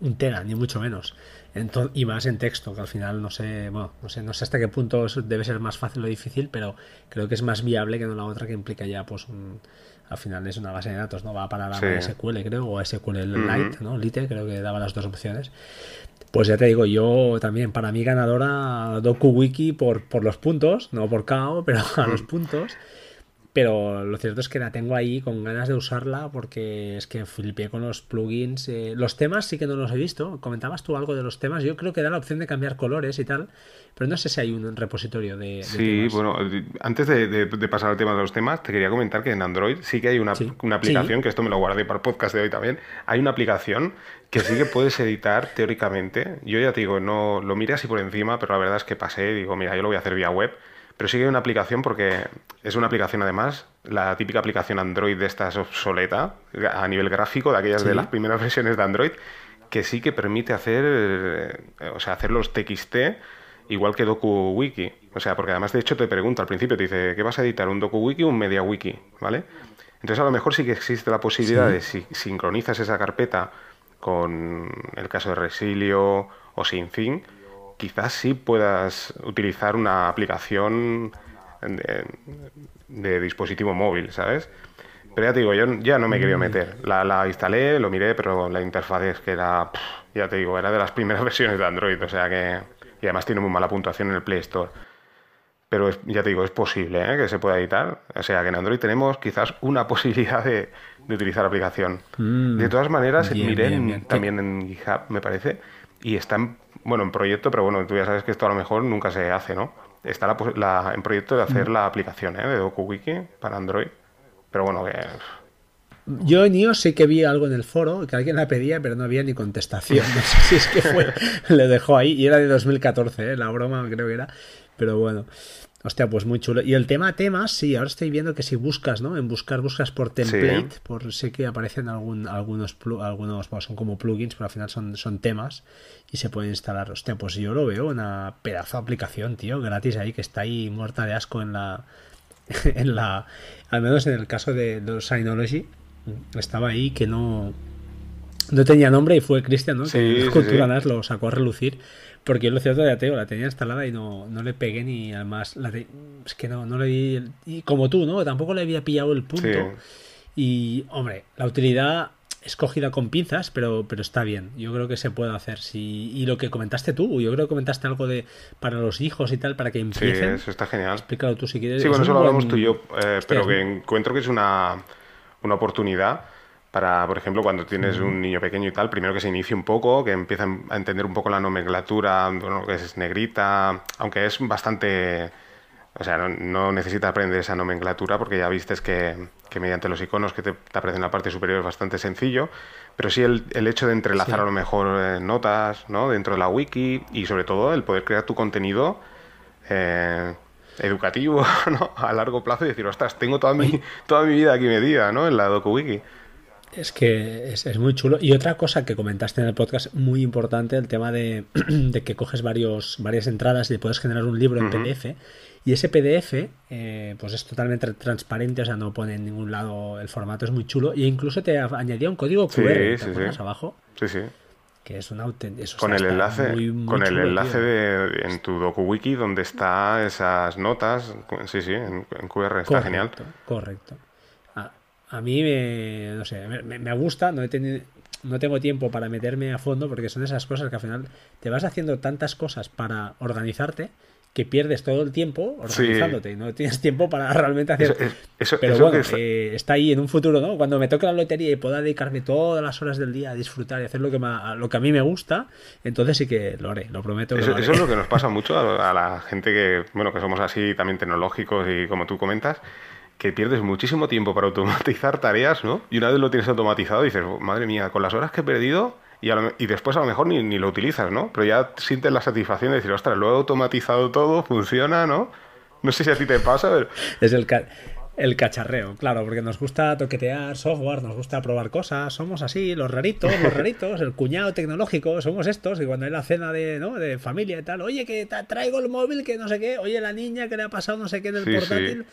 un tera, ni mucho menos. Entonces, y más en texto, que al final no sé, bueno, no sé, no sé hasta qué punto debe ser más fácil o difícil, pero creo que es más viable que no la otra que implica ya pues un, al final es una base de datos, ¿no? Va para la SQL, creo, o SQL Lite, ¿no? Lite, creo que daba las dos opciones. Pues ya te digo, yo también, para mí ganadora DokuWiki por, por los puntos, no por KO, pero a los puntos. Pero lo cierto es que la tengo ahí con ganas de usarla porque es que flipé con los plugins. Eh, los temas sí que no los he visto. Comentabas tú algo de los temas. Yo creo que da la opción de cambiar colores y tal. Pero no sé si hay un repositorio de. sí, bueno, antes de, pasar al tema de los temas, te quería comentar que en Android sí que hay una, aplicación, que esto me lo guardé para el podcast de hoy también. Hay una aplicación que sí que puedes editar teóricamente. Yo ya te digo, no lo miré así por encima, pero la verdad es que pasé y digo, mira, yo lo voy a hacer vía web pero sí que hay una aplicación porque es una aplicación además, la típica aplicación Android de estas obsoleta a nivel gráfico, de aquellas de las primeras *laughs* versiones de Android, que sí que permite hacer, eh, o sea, hacer los TXT igual que DokuWiki. O sea, porque además de hecho te pregunta al principio, te dice, ¿qué vas a editar? ¿Un DokuWiki o un MediaWiki? ¿Vale? Entonces a lo mejor sí que existe la posibilidad de si sincronizas esa carpeta con el caso de Resilio o SynthIn, quizás sí puedas utilizar una aplicación de, dispositivo móvil, ¿sabes? Pero ya te digo, yo ya no me he querido mm. meter. La, instalé, lo miré, pero la interfaz es que era, ya te digo, era de las *laughs* primeras versiones de Android, o sea que... Y además tiene muy mala puntuación en el Play Store. Pero ya te digo, es posible ¿eh? que se pueda editar. O sea que en Android tenemos quizás una *laughs* posibilidad de, utilizar la aplicación. Mm. de todas maneras, miré también en GitHub, me parece, y están bueno, en proyecto, pero bueno, tú ya sabes que esto a lo mejor nunca se hace, ¿no? Está la, en proyecto de hacer la aplicación ¿eh? de DokuWiki para Android, pero bueno, que... Yo en iOS sí que vi algo en el foro, que alguien la pedía, pero no había ni contestación. *laughs* No sé si es que fue, le dejó ahí, y era de 2014, ¿eh? la broma creo que era, pero bueno. Hostia, pues muy chulo. Y el tema temas, sí, ahora estoy viendo que si buscas, ¿no? En buscar, buscas por template, por sé que aparecen algún, algunos, algunos son como plugins, pero al final son, son temas y se pueden instalar. Hostia, pues yo lo veo una pedazo de aplicación, tío, gratis ahí, que está ahí muerta de asco en la, *laughs* en la, al menos en el caso de los Synology, estaba ahí que no, no tenía nombre y fue Cristian, ¿no? que sí, lo sacó a relucir porque yo lo cierto de Ateo, la tenía instalada y no, no le pegué ni además. La es que no, no le di. Y como tú, ¿no? Tampoco le había pillado el punto. Y, hombre, la utilidad escogida con pinzas, pero, pero está bien. Yo creo que se puede hacer. Sí. Y lo que comentaste tú, yo creo que comentaste algo de para los hijos y tal, para que empiecen. Sí, eso está genial. Explícalo tú si quieres. Sí, bueno, eso lo hablamos tú y yo, eh, pero que encuentro que es una, una oportunidad para, por ejemplo, cuando tienes un niño pequeño y tal, primero que se inicie un poco, que empiecen a entender un poco la nomenclatura, bueno, que es negrita, aunque es bastante... O sea, no, necesita aprender esa nomenclatura porque ya viste que, que mediante los iconos que te, aparecen en la parte superior es bastante sencillo, pero sí el, el hecho de entrelazar a lo mejor eh, notas ¿no? dentro de la wiki y sobre todo el poder crear tu contenido eh, educativo *laughs* ¿no? a largo plazo y decir, ostras, tengo toda mi, toda mi vida aquí medida ¿no? en la DokuWiki. Es que es, muy chulo. Y otra cosa que comentaste en el podcast, muy importante, el tema de, *clears throat* que coges varios, varias entradas y puedes generar un libro en PDF. Y ese PDF, eh, pues es totalmente transparente, o sea, no pone en ningún lado el formato, es muy chulo. Y incluso te añadía un código QR, sí, sí, abajo? Sí, sí. Que es un auténtico. Con el enlace, con el enlace de, en tu DokuWiki donde está esas notas. Sí, sí, en, QR está genial. Correcto a mí me, no sé, me, gusta, no, he tenido, no tengo tiempo para meterme a fondo porque son esas cosas que al final te vas haciendo tantas cosas para organizarte que pierdes todo el tiempo organizándote y no tienes tiempo para *laughs* realmente hacer. Eso, Pero bueno, eh, está... ahí en un futuro, ¿no? Cuando me toque la lotería y pueda dedicarme todas las horas del día a disfrutar y hacer lo que, lo que a mí me gusta, entonces sí que lo haré, lo prometo. eso, eso es lo que *laughs* nos pasa mucho a, la gente que, bueno, que somos así también tecnológicos y como tú comentas, que pierdes muchísimo tiempo para automatizar tareas, ¿no? Y una vez lo tienes automatizado dices, madre mía, con las horas que he perdido y, después a lo mejor ni, lo utilizas, ¿no? Pero ya sientes la satisfacción de decir, ostras, lo he automatizado todo, funciona, ¿no? No sé si a ti te pasa, pero... Es el, el cacharreo, claro, porque nos gusta toquetear software, nos gusta probar cosas, somos así, los raritos, los *laughs* raritos, el cuñado tecnológico, somos estos, y cuando hay la cena de, ¿no? de familia y tal, oye, que traigo el móvil, que no sé qué, oye, la niña que le ha pasado no sé qué en el portátil.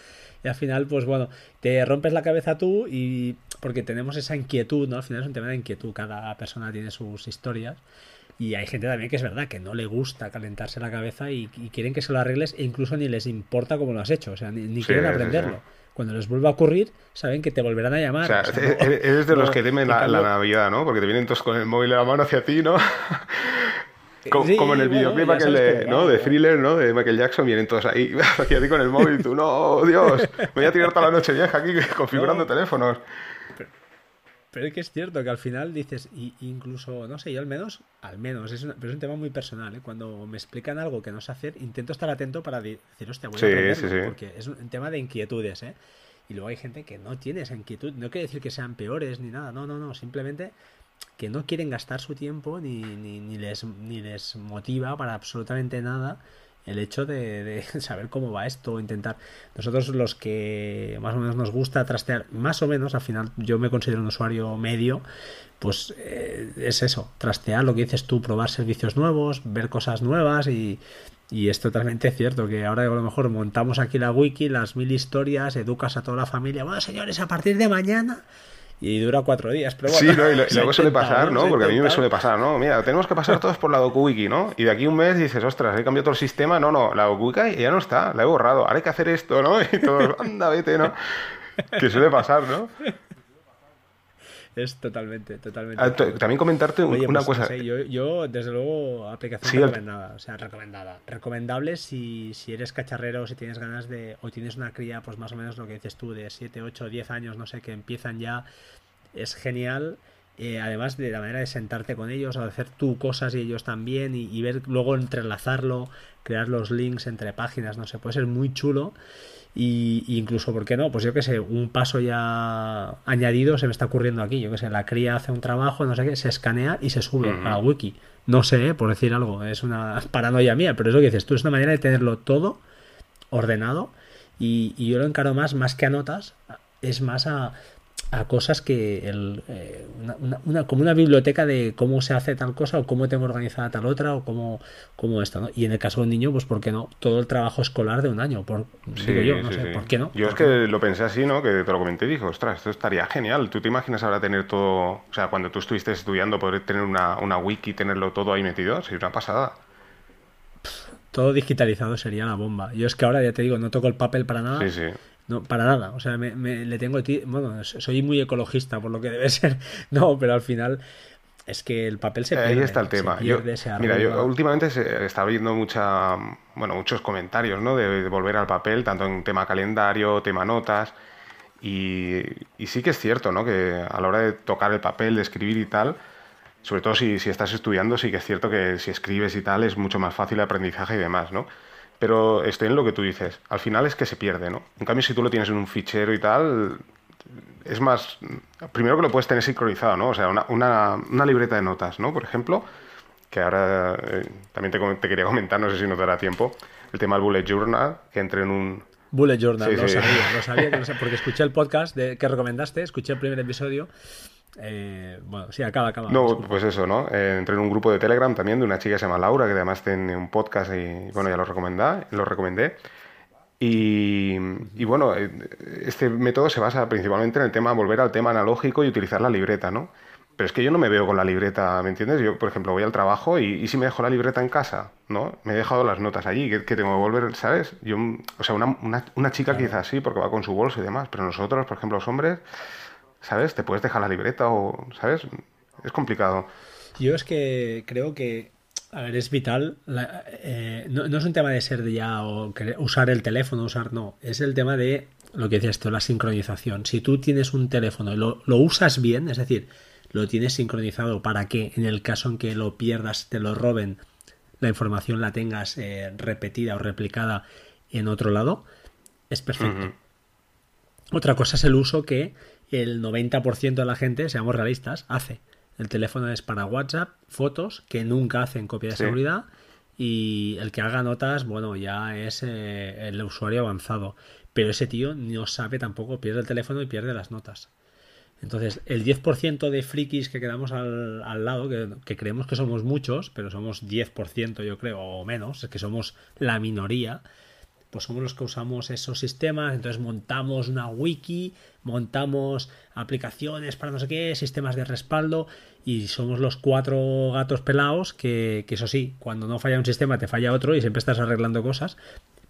Y al final, pues bueno, te rompes la cabeza tú y porque tenemos esa inquietud, ¿no? Al final es un tema de inquietud, cada persona tiene sus historias. Y hay gente también que es verdad que no le gusta calentarse la cabeza y, quieren que se lo arregles e incluso ni les importa cómo lo has hecho, o sea, ni, quieren aprenderlo. Cuando les vuelva a ocurrir, saben que te volverán a llamar. O sea, eres de los que temen la, Navidad, ¿no? Porque te vienen todos con el móvil en la mano hacia ti, ¿no? *laughs* Como, en el videoclip aquel de, ¿no? de Thriller, ¿no? De Michael Jackson, vienen todos ahí *laughs* hacia ti con el móvil y tú, no, Dios, me voy a tirar toda la noche vieja aquí *laughs* configurando teléfonos. Pero, es que es cierto que al final dices, y incluso, no sé, yo al menos, al menos, es pero es un tema muy personal, ¿eh? Cuando me explican algo que no sé hacer, intento estar atento para decir, hostia, voy a aprenderlo, porque es un tema de inquietudes, ¿eh? Y luego hay gente que no tiene esa inquietud, no quiere decir que sean peores ni nada, no, no, no, simplemente que no quieren gastar su tiempo ni, ni, les, ni les motiva para absolutamente nada el hecho de, *laughs* saber cómo va esto, intentar. Nosotros los que más o menos nos gusta trastear, más o menos, al final yo me considero un usuario medio, pues eh, es eso, trastear lo que dices tú, probar servicios nuevos, ver cosas nuevas y, y es totalmente cierto que ahora a lo mejor montamos aquí la wiki, las mil historias, educas a toda la familia, bueno señores, a partir de mañana y dura cuatro días. Pero sí, ¿no? y, *laughs* luego suele pasar, ¿no? Porque a mí me suele pasar, ¿no? Mira, tenemos que pasar todos por la DocuWiki, ¿no? Y de aquí un mes dices, ostras, he cambiado todo el sistema. No, no, la DocuWiki ya no está, la he borrado. Ahora hay que hacer esto, ¿no? *laughs* Y todos, anda, vete, ¿no? Que suele pasar, ¿no? Es totalmente, totalmente. Ah, también comentarte una pues, cosa. yo, desde luego, aplicación recomendada. O sea, recomendada. Recomendable si, si eres cacharrero, si tienes ganas de. O tienes una cría, pues más o menos lo que dices tú, de 7, 8, 10 años, no sé, que empiezan ya. Es genial. Eh, además de la manera de sentarte con ellos, o hacer tú cosas y ellos también, y, y ver luego entrelazarlo, crear los links entre páginas, no sé, puede ser muy chulo. Y, incluso, ¿por qué no? Pues yo que sé, un paso ya añadido se me está ocurriendo aquí. Yo que sé, la cría hace un trabajo, no sé qué, se escanea y se sube a la wiki. No sé, ¿eh? por decir algo, es una *laughs* paranoia mía, pero es lo que dices tú, es una manera de tenerlo todo ordenado y, y yo lo encaro más, más que a notas, es más a, a cosas que el, eh, una, como una biblioteca de cómo se hace tal cosa o cómo tengo organizada tal otra o cómo, cómo esto, ¿no? Y en el caso de un niño, pues ¿por qué no? Todo el trabajo escolar de un año, por, digo yo, no sé, ¿por qué no? Yo es que lo pensé así, ¿no? Que te lo comenté y dije, ostras, esto estaría genial. ¿Tú te imaginas ahora tener todo, o sea, cuando tú estuviste estudiando, poder tener una, una wiki, tenerlo todo ahí metido? Sería una pasada. Todo digitalizado sería la bomba. Yo es que ahora ya te digo, no toco el papel para nada. Sí, sí. No, para nada. O sea, me, le tengo. Bueno, soy muy ecologista, por lo que debe *laughs* ser. No, pero al final. Es que el papel se pierde. Ahí está el tema. mira, yo últimamente se está viendo mucha, bueno, muchos comentarios, ¿no? De, volver al papel, tanto en tema calendario, tema notas. Y, sí que es cierto, ¿no? Que a la hora de tocar el papel, de escribir y tal, sobre todo si, si estás estudiando, sí que es cierto que si escribes y tal es mucho más fácil el aprendizaje y demás, ¿no? Pero estoy en lo que tú dices. Al final es que se pierde, ¿no? En cambio, si tú lo tienes en un fichero y tal, es más. Primero que lo puedes tener sincronizado, ¿no? O sea, una, una, una libreta de notas, ¿no? Por ejemplo, que ahora eh, también te, te, quería comentar, no sé si nos dará tiempo, el tema del Bullet Journal, que entre en un. Bullet Journal, lo, Sabía, lo sabía, *laughs* porque escuché el podcast de, que recomendaste, escuché el primer episodio eh, bueno, sí, acaba, acaba. No, pues eso, ¿no? Eh, entré en un grupo de Telegram también de una chica que se llama Laura, que además tiene un podcast y, bueno, ya lo, recomendé, lo recomendé. Y, bueno, eh, este método se basa principalmente en el tema, volver al tema analógico y utilizar la libreta, ¿no? Pero es que yo no me veo con la libreta, ¿me entiendes? Yo, por ejemplo, voy al trabajo y, si me dejo la libreta en casa, ¿no? Me he dejado las notas allí, que, tengo que volver, ¿sabes? Yo, o sea, una, una, una chica quizás sí, porque va con su bolso y demás, pero nosotros, por ejemplo, los hombres ¿sabes? Te puedes dejar la libreta o, ¿sabes? Es complicado. Yo es que creo que A ver, es vital. Eh, no, es un tema de ser de ya o usar el teléfono, usar no. Es el tema de lo que decías tú, la sincronización. Si tú tienes un teléfono y lo, lo usas bien, es decir, lo tienes sincronizado para que en el caso en que lo pierdas, te lo roben, la información la tengas eh, repetida o replicada en otro lado, es perfecto. Otra cosa es el uso que el 90% de la gente, seamos realistas, hace. El teléfono es para WhatsApp, fotos, que nunca hacen copia de seguridad, y el que haga notas, bueno, ya es eh, el usuario avanzado. Pero ese tío no sabe tampoco, pierde el teléfono y pierde las notas. Entonces, el 10% de frikis que quedamos al, al lado, que, creemos que somos muchos, pero somos 10% yo creo, o menos, es que somos la minoría, pues somos los que usamos esos sistemas, entonces montamos una wiki, montamos aplicaciones para no sé qué, sistemas de respaldo, y somos los cuatro gatos pelados que, que eso sí, cuando no falla un sistema te falla otro y siempre estás arreglando cosas,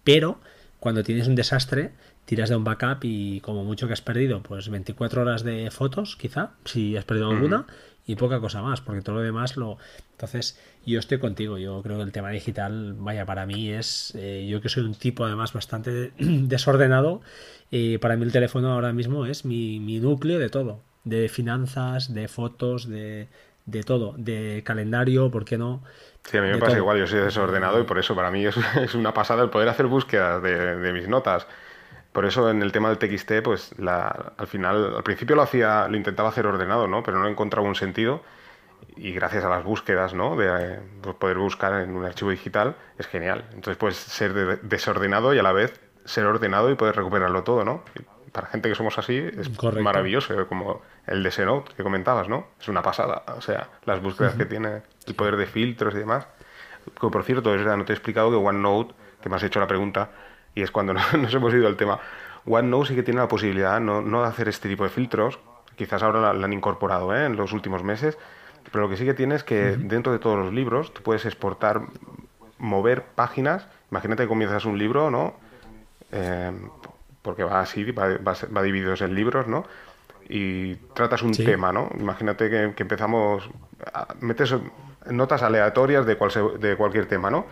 pero cuando tienes un desastre, tiras de un backup y como mucho que has perdido, pues 24 horas de fotos, quizá, si has perdido alguna, y poca cosa más, porque todo lo demás lo... Entonces, yo estoy contigo, yo creo que el tema digital, vaya, para mí es, eh, yo que soy un tipo además bastante *clears throat* desordenado, y para mí el teléfono ahora mismo es mi, mi núcleo de todo, de finanzas, de fotos, de, de todo, de calendario, ¿por qué no? Sí, a mí me pasa igual, yo soy desordenado y por eso para mí es, *laughs* es una pasada el poder hacer búsquedas de, mis notas. Por eso en el tema del TXT, pues la, al final, al principio lo hacía, lo intentaba hacer ordenado, ¿no? Pero no encontraba un sentido y gracias a las búsquedas, ¿no? De pues, poder buscar en un archivo digital es genial. Entonces puedes ser desordenado y a la vez ser ordenado y poder recuperarlo todo, ¿no? para gente que somos así es maravilloso, como el de Xenote que comentabas, ¿no? Es una pasada. O sea, las búsquedas que tiene, el poder de filtros y demás. Como por cierto, no te he explicado que OneNote, que me has hecho la pregunta, y es cuando *laughs* nos hemos ido al tema, OneNote sí que tiene la posibilidad no, no de hacer este tipo de filtros, quizás ahora la, han incorporado ¿eh? en los últimos meses, pero lo que sí que tiene es que dentro de todos los libros tú puedes exportar, mover páginas. Imagínate que comienzas un libro, ¿no? Eh, porque va así, va, va, dividido en libros, ¿no? Y tratas un tema, ¿no? Imagínate que, empezamos, metes notas aleatorias de, cual, de cualquier tema, ¿no?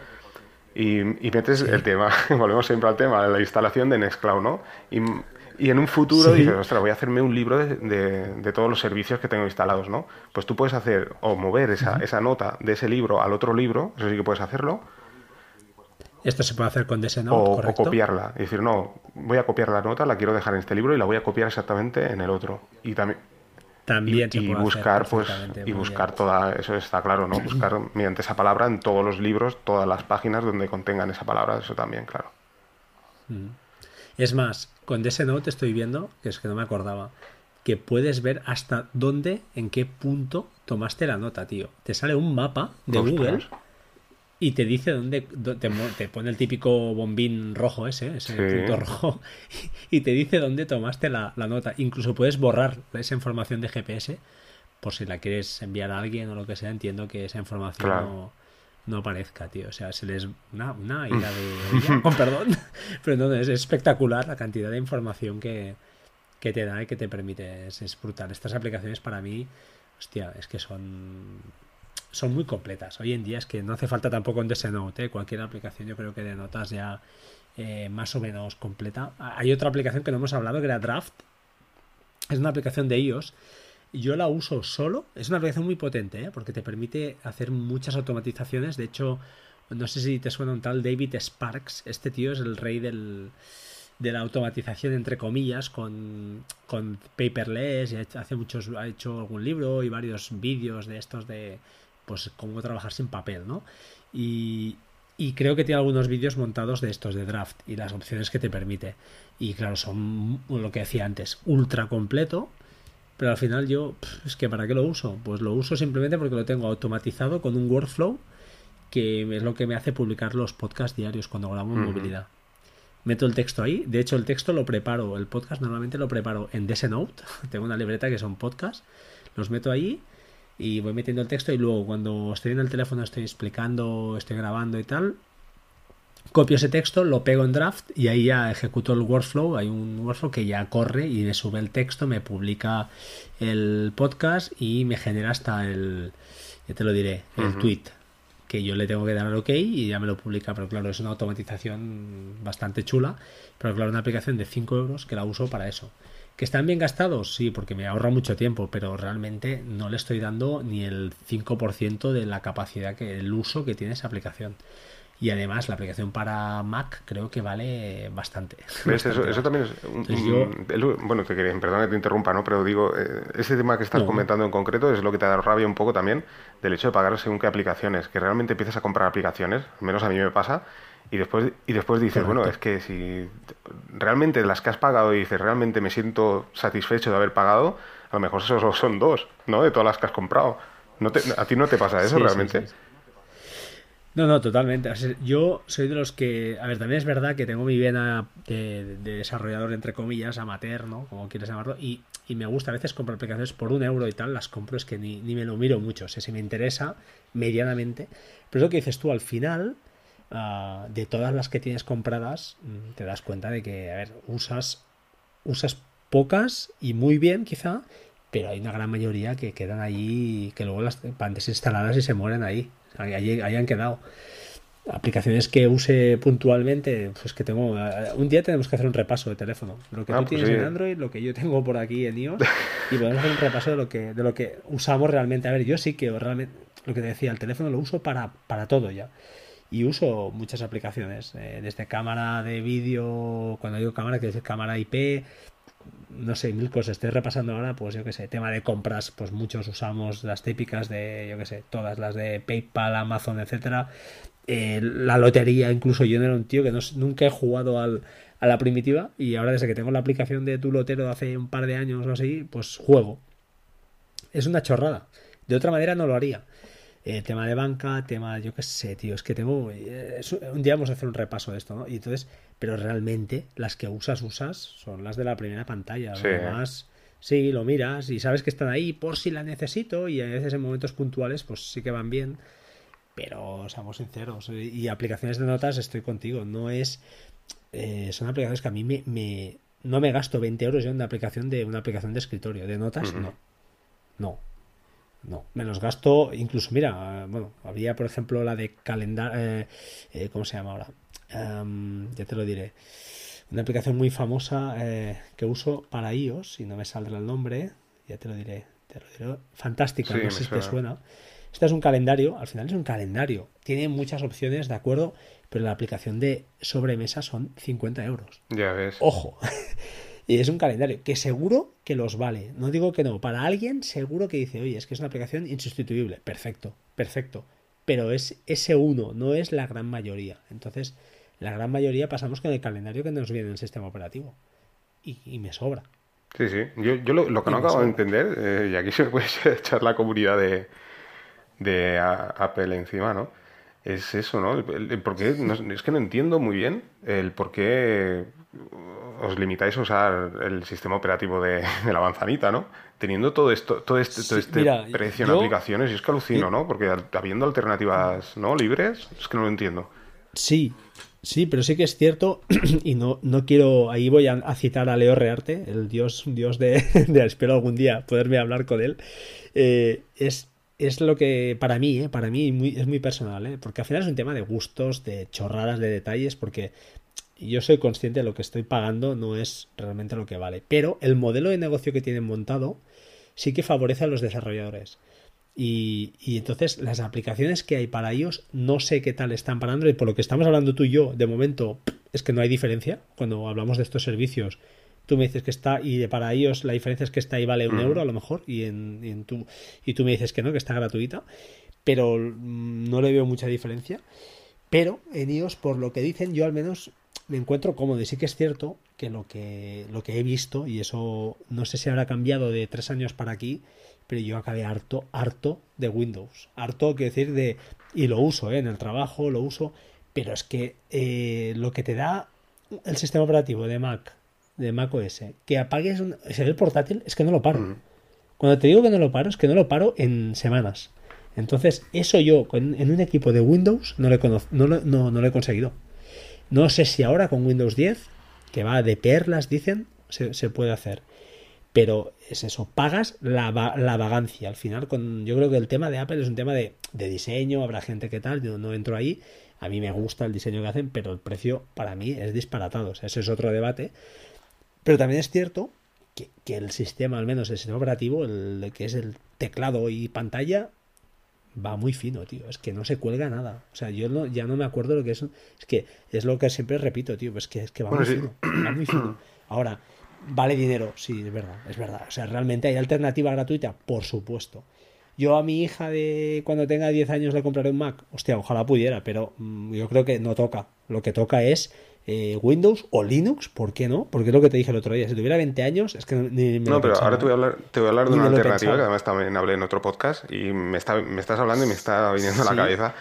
Y, metes el tema, *laughs* volvemos siempre al tema, la instalación de Nextcloud, ¿no? Y, y en un futuro dices, ostras, voy a hacerme un libro de, de, todos los servicios que tengo instalados, ¿no? Pues tú puedes hacer o mover esa, esa nota de ese libro al otro libro, eso sí que puedes hacerlo, esto se puede hacer con DSNote, o, o copiarla. Y decir, no, voy a copiar la nota, la quiero dejar en este libro y la voy a copiar exactamente en el otro. Y también. También y, buscar, pues, y buscar toda, eso está claro, ¿no? Buscar mediante esa palabra en todos los libros, todas las páginas donde contengan esa palabra, eso también, claro. Es más, con DSNote estoy viendo, que es que no me acordaba, que puedes ver hasta dónde, en qué punto tomaste la nota, tío. Te sale un mapa de Google y te dice dónde, te, pone el típico bombín rojo ese, ese punto rojo, *laughs* y te dice dónde tomaste la, nota. Incluso puedes borrar esa información de GPS por si la quieres enviar a alguien o lo que sea. Entiendo que esa información no, aparezca, tío. O sea, se les. Una, una ira de. con *laughs* perdón. Pero no, es espectacular la cantidad de información que, que te da y que te permite. Es, brutal. Estas aplicaciones para mí, hostia, es que son son muy completas. Hoy en día es que no hace falta tampoco un DSNote, ¿eh? cualquier aplicación yo creo que de notas ya eh, más o menos completa. Hay otra aplicación que no hemos hablado que era Draft. Es una aplicación de iOS. Yo la uso solo. Es una aplicación muy potente ¿eh? porque te permite hacer muchas automatizaciones. De hecho, no sé si te suena un tal David Sparks. Este tío es el rey del, de la automatización entre comillas con, con paperless y hace muchos ha hecho algún libro y varios vídeos de estos de pues cómo trabajar sin papel, ¿no? Y, creo que tiene algunos vídeos montados de estos de draft y las opciones que te permite. Y claro, son lo que decía antes, ultra completo. Pero al final yo, es que ¿para qué lo uso? Pues lo uso simplemente porque lo tengo automatizado con un workflow que es lo que me hace publicar los podcasts diarios cuando grabo en movilidad. Meto el texto ahí, de hecho el texto lo preparo, el podcast normalmente lo preparo en DSNote, *laughs* tengo una libreta que son podcasts, los meto ahí y voy metiendo el texto y luego cuando estoy en el teléfono estoy explicando, estoy grabando y tal, copio ese texto, lo pego en draft y ahí ya ejecuto el workflow, hay un workflow que ya corre y me sube el texto, me publica el podcast y me genera hasta el, ya te lo diré, el tweet. que yo le tengo que dar al OK y ya me lo publica, pero claro, es una automatización bastante chula, pero claro, una aplicación de 5 euros que la uso para eso. ¿Que están bien gastados? Sí, porque me ahorra mucho tiempo, pero realmente no le estoy dando ni el 5% de la capacidad, que el uso que tiene esa aplicación. Y además la aplicación para Mac creo que vale bastante. eso, también es... Un, bueno, te quería, perdón que te interrumpa, ¿no? Pero digo, eh, ese tema que estás comentando en concreto es lo que te da rabia un poco también del hecho de pagar según qué aplicaciones, que realmente empiezas a comprar aplicaciones, al menos a mí me pasa, y después, y después dices, bueno, es que si realmente las que has pagado y dices, realmente me siento satisfecho de haber pagado, a lo mejor esos son dos, ¿no? De todas las que has comprado. ¿No ¿A ti no te pasa eso realmente? No, no, totalmente. yo soy de los que, a ver, también es verdad que tengo mi vena de, desarrollador, entre comillas, amateur, ¿no? Como quieres llamarlo, y, me gusta a veces comprar aplicaciones por un euro y tal, las compro, es que ni, me lo miro mucho, o sea, si me interesa medianamente. Pero es lo que dices tú, al final, ah, de todas las que tienes compradas, mm, te das cuenta de que, a ver, usas, usas pocas y muy bien, quizá, pero hay una gran mayoría que quedan ahí, que luego las van desinstaladas y se mueren ahí. Ahí, han quedado. Aplicaciones que use puntualmente, pues que tengo. Un día tenemos que hacer un repaso de teléfono. Lo que ah, tú pues tienes en Android, lo que yo tengo por aquí en iOS, *laughs* y podemos hacer un repaso de lo que, de lo que usamos realmente. A ver, yo sí que realmente, lo que te decía, el teléfono lo uso para, para todo ya. Y uso muchas aplicaciones, eh, desde cámara de vídeo, cuando digo cámara, que es cámara IP, no sé, mil cosas. Estoy repasando ahora, pues yo qué sé, tema de compras, pues muchos usamos las típicas de, yo qué sé, todas las de PayPal, Amazon, etcétera. Eh, la lotería, incluso yo no era un tío que no, nunca he jugado al, a la primitiva y ahora desde que tengo la aplicación de tu lotero de hace un par de años o así, pues juego. Es una chorrada. De otra manera no lo haría. Eh, tema de banca, tema, yo qué sé, tío, es que tengo... Eh, un día vamos a hacer un repaso de esto, ¿no? Y entonces, pero realmente las que usas, usas, son las de la primera pantalla. Sí. Además, sí, lo miras y sabes que están ahí por si la necesito y a veces en momentos puntuales pues sí que van bien. Pero seamos sinceros, y aplicaciones de notas estoy contigo, no es... Eh, son aplicaciones que a mí me, no me gasto 20 euros yo en una aplicación de una aplicación de escritorio, de notas, no. No, no, menos gasto, incluso, mira, bueno, había por ejemplo la de calendario, eh, eh, ¿cómo se llama ahora? Em, ya te lo diré. Una aplicación muy famosa eh, que uso para iOS, si no me saldrá el nombre, ya te lo diré. Te lo diré. Fantástica, no sé si te suena. Este es un calendario, al final es un calendario. Tiene muchas opciones, de acuerdo, pero la aplicación de sobremesa son 50 euros. Ya ves. Ojo. *laughs* Y es un calendario que seguro que los vale. No digo que no. Para alguien seguro que dice, oye, es que es una aplicación insustituible. Perfecto, perfecto. Pero es ese uno, no es la gran mayoría. Entonces, la gran mayoría pasamos con el calendario que nos viene en el sistema operativo. Y, me sobra. Sí, sí. Yo, yo lo, que no acabo de entender, eh, y aquí se puede *laughs* echar la comunidad de, de Apple encima, ¿no? Es eso, ¿no? El, por qué, es que no entiendo muy bien el por qué os limitáis a usar el sistema operativo de, la manzanita, ¿no? Teniendo todo esto, todo este, todo este precio en aplicaciones, y es que alucino, ¿no? Porque habiendo alternativas no libres, es que no lo entiendo. Sí, sí, pero sí que es cierto, *clears throat* y no, no quiero, ahí voy a, citar a Leo Rearte, el dios, dios de, *laughs* espero algún día poderme hablar con él, eh, es es lo que para mí, ¿eh? para mí es muy personal, ¿eh? porque al final es un tema de gustos, de chorradas, de detalles, porque yo soy consciente de lo que estoy pagando no es realmente lo que vale. Pero el modelo de negocio que tienen montado sí que favorece a los desarrolladores. Y, entonces las aplicaciones que hay para ellos no sé qué tal están para Android. Por lo que estamos hablando tú y yo, de momento es que no hay diferencia. Cuando hablamos de estos servicios, tú me dices que está y para ellos la diferencia es que está ahí vale un euro a lo mejor y, en, y, tú, y tú me dices que no, que está gratuita. Pero mm, no le veo mucha diferencia. Pero en iOS, por lo que dicen, yo al menos me encuentro cómodo y sí que es cierto que lo que, lo que he visto, y eso no sé si habrá cambiado de tres años para aquí, pero yo acabé harto, harto de Windows. Harto, quiero decir, de... Y lo uso, ¿eh? en el trabajo lo uso, pero es que eh, lo que te da el sistema operativo de Mac, de Mac OS, que apagues un, el portátil, es que no lo paro. Cuando te digo que no lo paro, es que no lo paro en semanas. Entonces, eso yo en un equipo de Windows no lo no, no, no lo he conseguido. No sé si ahora con Windows 10, que va de perlas, dicen, se, puede hacer. pero es eso, pagas la, la, vagancia. Al final, con, yo creo que el tema de Apple es un tema de, diseño, habrá gente que tal, yo no entro ahí. A mí me gusta el diseño que hacen, pero el precio para mí es disparatado. O sea, ese es otro debate. Pero también es cierto que, que, el sistema, al menos el sistema operativo, el que es el teclado y pantalla, va muy fino, tío. Es que no se cuelga nada. O sea, yo no, ya no me acuerdo lo que es. Es que es lo que siempre repito, tío. Pues que, es que va muy fino. Va muy fino. Ahora, vale dinero, sí, es verdad, es verdad. O sea, realmente hay alternativa gratuita, por supuesto. Yo a mi hija de cuando tenga 10 años le compraré un Mac. Hostia, ojalá pudiera, pero mm, yo creo que no toca. Lo que toca es eh, Windows o Linux, ¿por qué no? Porque es lo que te dije el otro día. Si tuviera 20 años, es que ni me No, pero ahora te voy a hablar, te voy a hablar de una alternativa que además también hablé en otro podcast y me, está, me estás hablando y me está viniendo a la cabeza.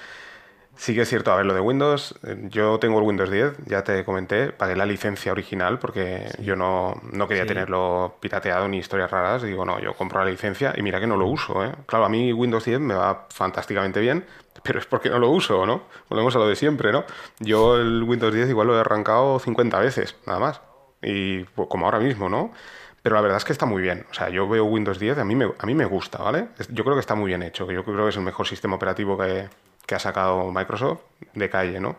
Sí que es cierto, a ver, lo de Windows, eh, yo tengo el Windows 10, ya te comenté, pagué la licencia original porque yo no, no quería tenerlo pirateado ni historias raras, digo, no, yo compro la licencia y mira que no lo uso, ¿eh? Claro, a mí Windows 10 me va fantásticamente bien, pero es porque no lo uso, ¿no? Volvemos a lo de siempre, ¿no? Yo el Windows 10 igual lo he arrancado 50 veces, nada más, y pues, como ahora mismo, ¿no? Pero la verdad es que está muy bien. O sea, yo veo Windows 10 a mí me, a mí me gusta, ¿vale? Yo creo que está muy bien hecho, que yo creo que es el mejor sistema operativo que, que ha sacado Microsoft de calle, ¿no?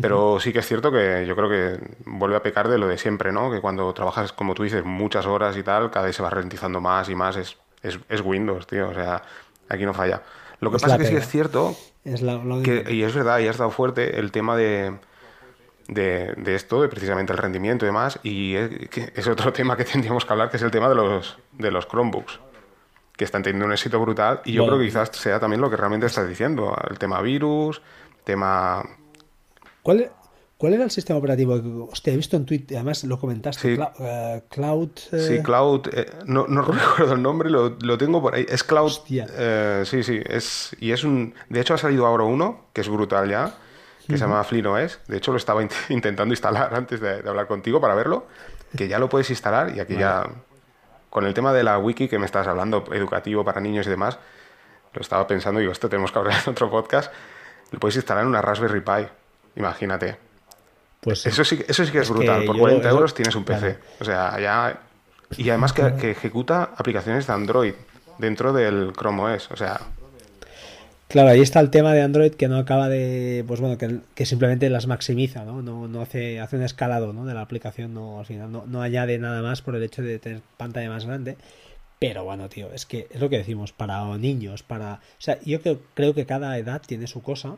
Pero sí que es cierto que yo creo que vuelve a pecar de lo de siempre, ¿no? Que cuando trabajas, como tú dices, muchas horas y tal, cada vez se va ralentizando más y más. Es, es, Windows, tío. O sea, aquí no falla. Lo que pasa es que sí es cierto, y es verdad, y has dado fuerte el tema de, de, esto, de precisamente el rendimiento y demás, y es, es, otro *laughs* tema que tendríamos que hablar, que es el tema de los, de los Chromebooks que están teniendo un éxito brutal y yo creo que quizás sea también lo que realmente estás diciendo, el tema virus, tema... ¿Cuál, ¿Cuál era el sistema operativo? Hostia, he visto en Twitter, además lo comentaste, eh, Cloud... Eh, sí, Cloud, eh, no, no recuerdo el nombre, lo, lo, tengo por ahí, es Cloud... sí, sí, es, y es un... De hecho ha salido ahora uno, que es brutal ya, que se llama FreeOS, de hecho lo estaba *laughs* intentando instalar antes de, hablar contigo para verlo, que ya lo puedes instalar y aquí ya con el tema de la wiki que me estás hablando, educativo para niños y demás, lo estaba pensando y digo, esto tenemos que hablar en otro podcast. Lo puedes instalar en una Raspberry Pi, imagínate. Pues eso sí, eso sí que es, brutal. Por 40 euros tienes un PC. O sea, ya. Y además que, que, ejecuta aplicaciones de Android dentro del Chrome OS. O sea, Claro, ahí está el tema de Android que no acaba de, pues bueno, que, simplemente las maximiza, ¿no? No, no hace, hace un escalado, ¿no? De la aplicación, no, al final no, añade nada más por el hecho de tener pantalla más grande. Pero bueno, tío, es que es lo que decimos, para niños, para... O sea, yo creo, creo que cada edad tiene su cosa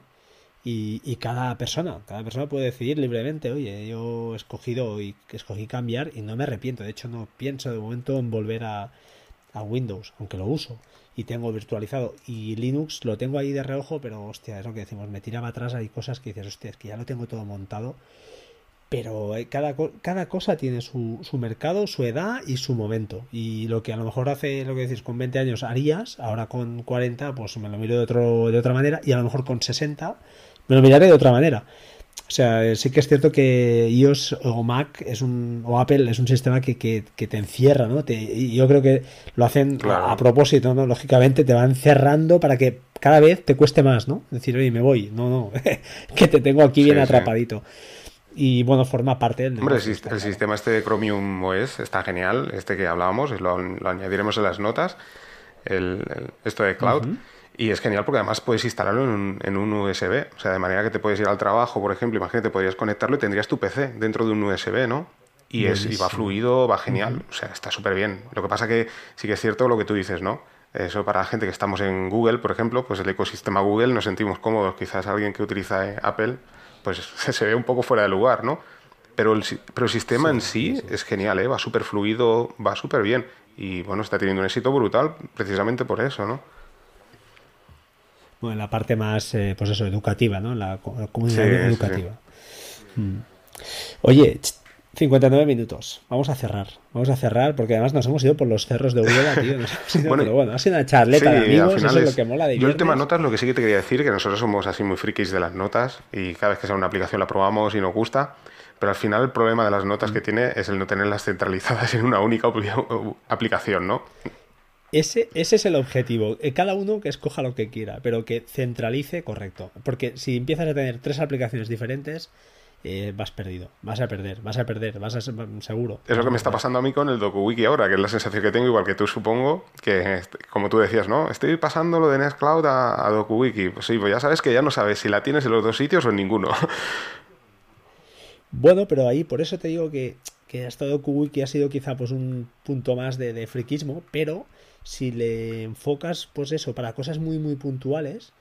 y, y, cada persona, cada persona puede decidir libremente, oye, yo he escogido y escogí cambiar y no me arrepiento. De hecho, no pienso de momento en volver a, a Windows, aunque lo uso y tengo virtualizado. Y Linux lo tengo ahí de reojo, pero hostia, es lo que decimos, me tiraba atrás, hay cosas que dices, hostia, es que ya lo tengo todo montado. Pero eh, cada, cada cosa tiene su, su, mercado, su edad y su momento. Y lo que a lo mejor hace, lo que decís, con 20 años harías, ahora con 40, pues me lo miro de, otro, de otra manera. Y a lo mejor con 60 me lo miraré de otra manera. O sea, sí que es cierto que iOS o Mac es un, o Apple es un sistema que, que, te encierra, ¿no? Te, y yo creo que lo hacen a, propósito, ¿no? Lógicamente te van cerrando para que cada vez te cueste más, ¿no? Decir, oye, me voy. No, no, *laughs* que te tengo aquí bien atrapadito. Y bueno, forma parte del... Hombre, el, sistema este de Chromium OS está genial, este que hablábamos, lo, lo añadiremos en las notas, el, esto de Cloud. Y es genial porque además puedes instalarlo en un, en un, USB. O sea, de manera que te puedes ir al trabajo, por ejemplo, imagínate, podrías conectarlo y tendrías tu PC dentro de un USB, ¿no? Y, es, y va fluido, va genial. O sea, está súper bien. Lo que pasa que sí que es cierto lo que tú dices, ¿no? Eso para la gente que estamos en Google, por ejemplo, pues el ecosistema Google nos sentimos cómodos. Quizás alguien que utiliza eh, Apple, pues *laughs* se ve un poco fuera de lugar, ¿no? Pero el, pero el sistema en sí, es genial, ¿eh? Va súper fluido, va súper bien. Y bueno, está teniendo un éxito brutal precisamente por eso, ¿no? Bueno, la parte más, eh, pues eso, educativa, ¿no? La, comunidad educativa. Mm. Oye, 59 minutos. Vamos a cerrar. Vamos a cerrar porque además nos hemos ido por los cerros de Úbeda, tío. *laughs* bueno, pero bueno, ha sido una charleta de amigos, eso es lo que mola de Yo el tema notas, lo que sí que te quería decir, que nosotros somos así muy frikis de las notas y cada vez que sea una aplicación la probamos y nos gusta, pero al final el problema de las notas que mm. tiene es el no tenerlas centralizadas *laughs* en una única aplicación, ¿no? Ese, ese es el objetivo. Eh, cada uno que escoja lo que quiera, pero que centralice correcto. Porque si empiezas a tener tres aplicaciones diferentes, eh, vas perdido. Vas a perder, vas a perder, vas a ser seguro. Es lo que me está pasando a mí con el DokuWiki ahora, que es la sensación que tengo, igual que tú supongo, que como tú decías, ¿no? Estoy pasando lo de Nextcloud a, a DokuWiki. Pues sí, pues ya sabes que ya no sabes si la tienes en los dos sitios o en ninguno. Bueno, pero ahí por eso te digo que, que hasta DokuWiki ha sido quizá pues un punto más de, de friquismo, pero si le enfocas pues eso para cosas muy muy puntuales,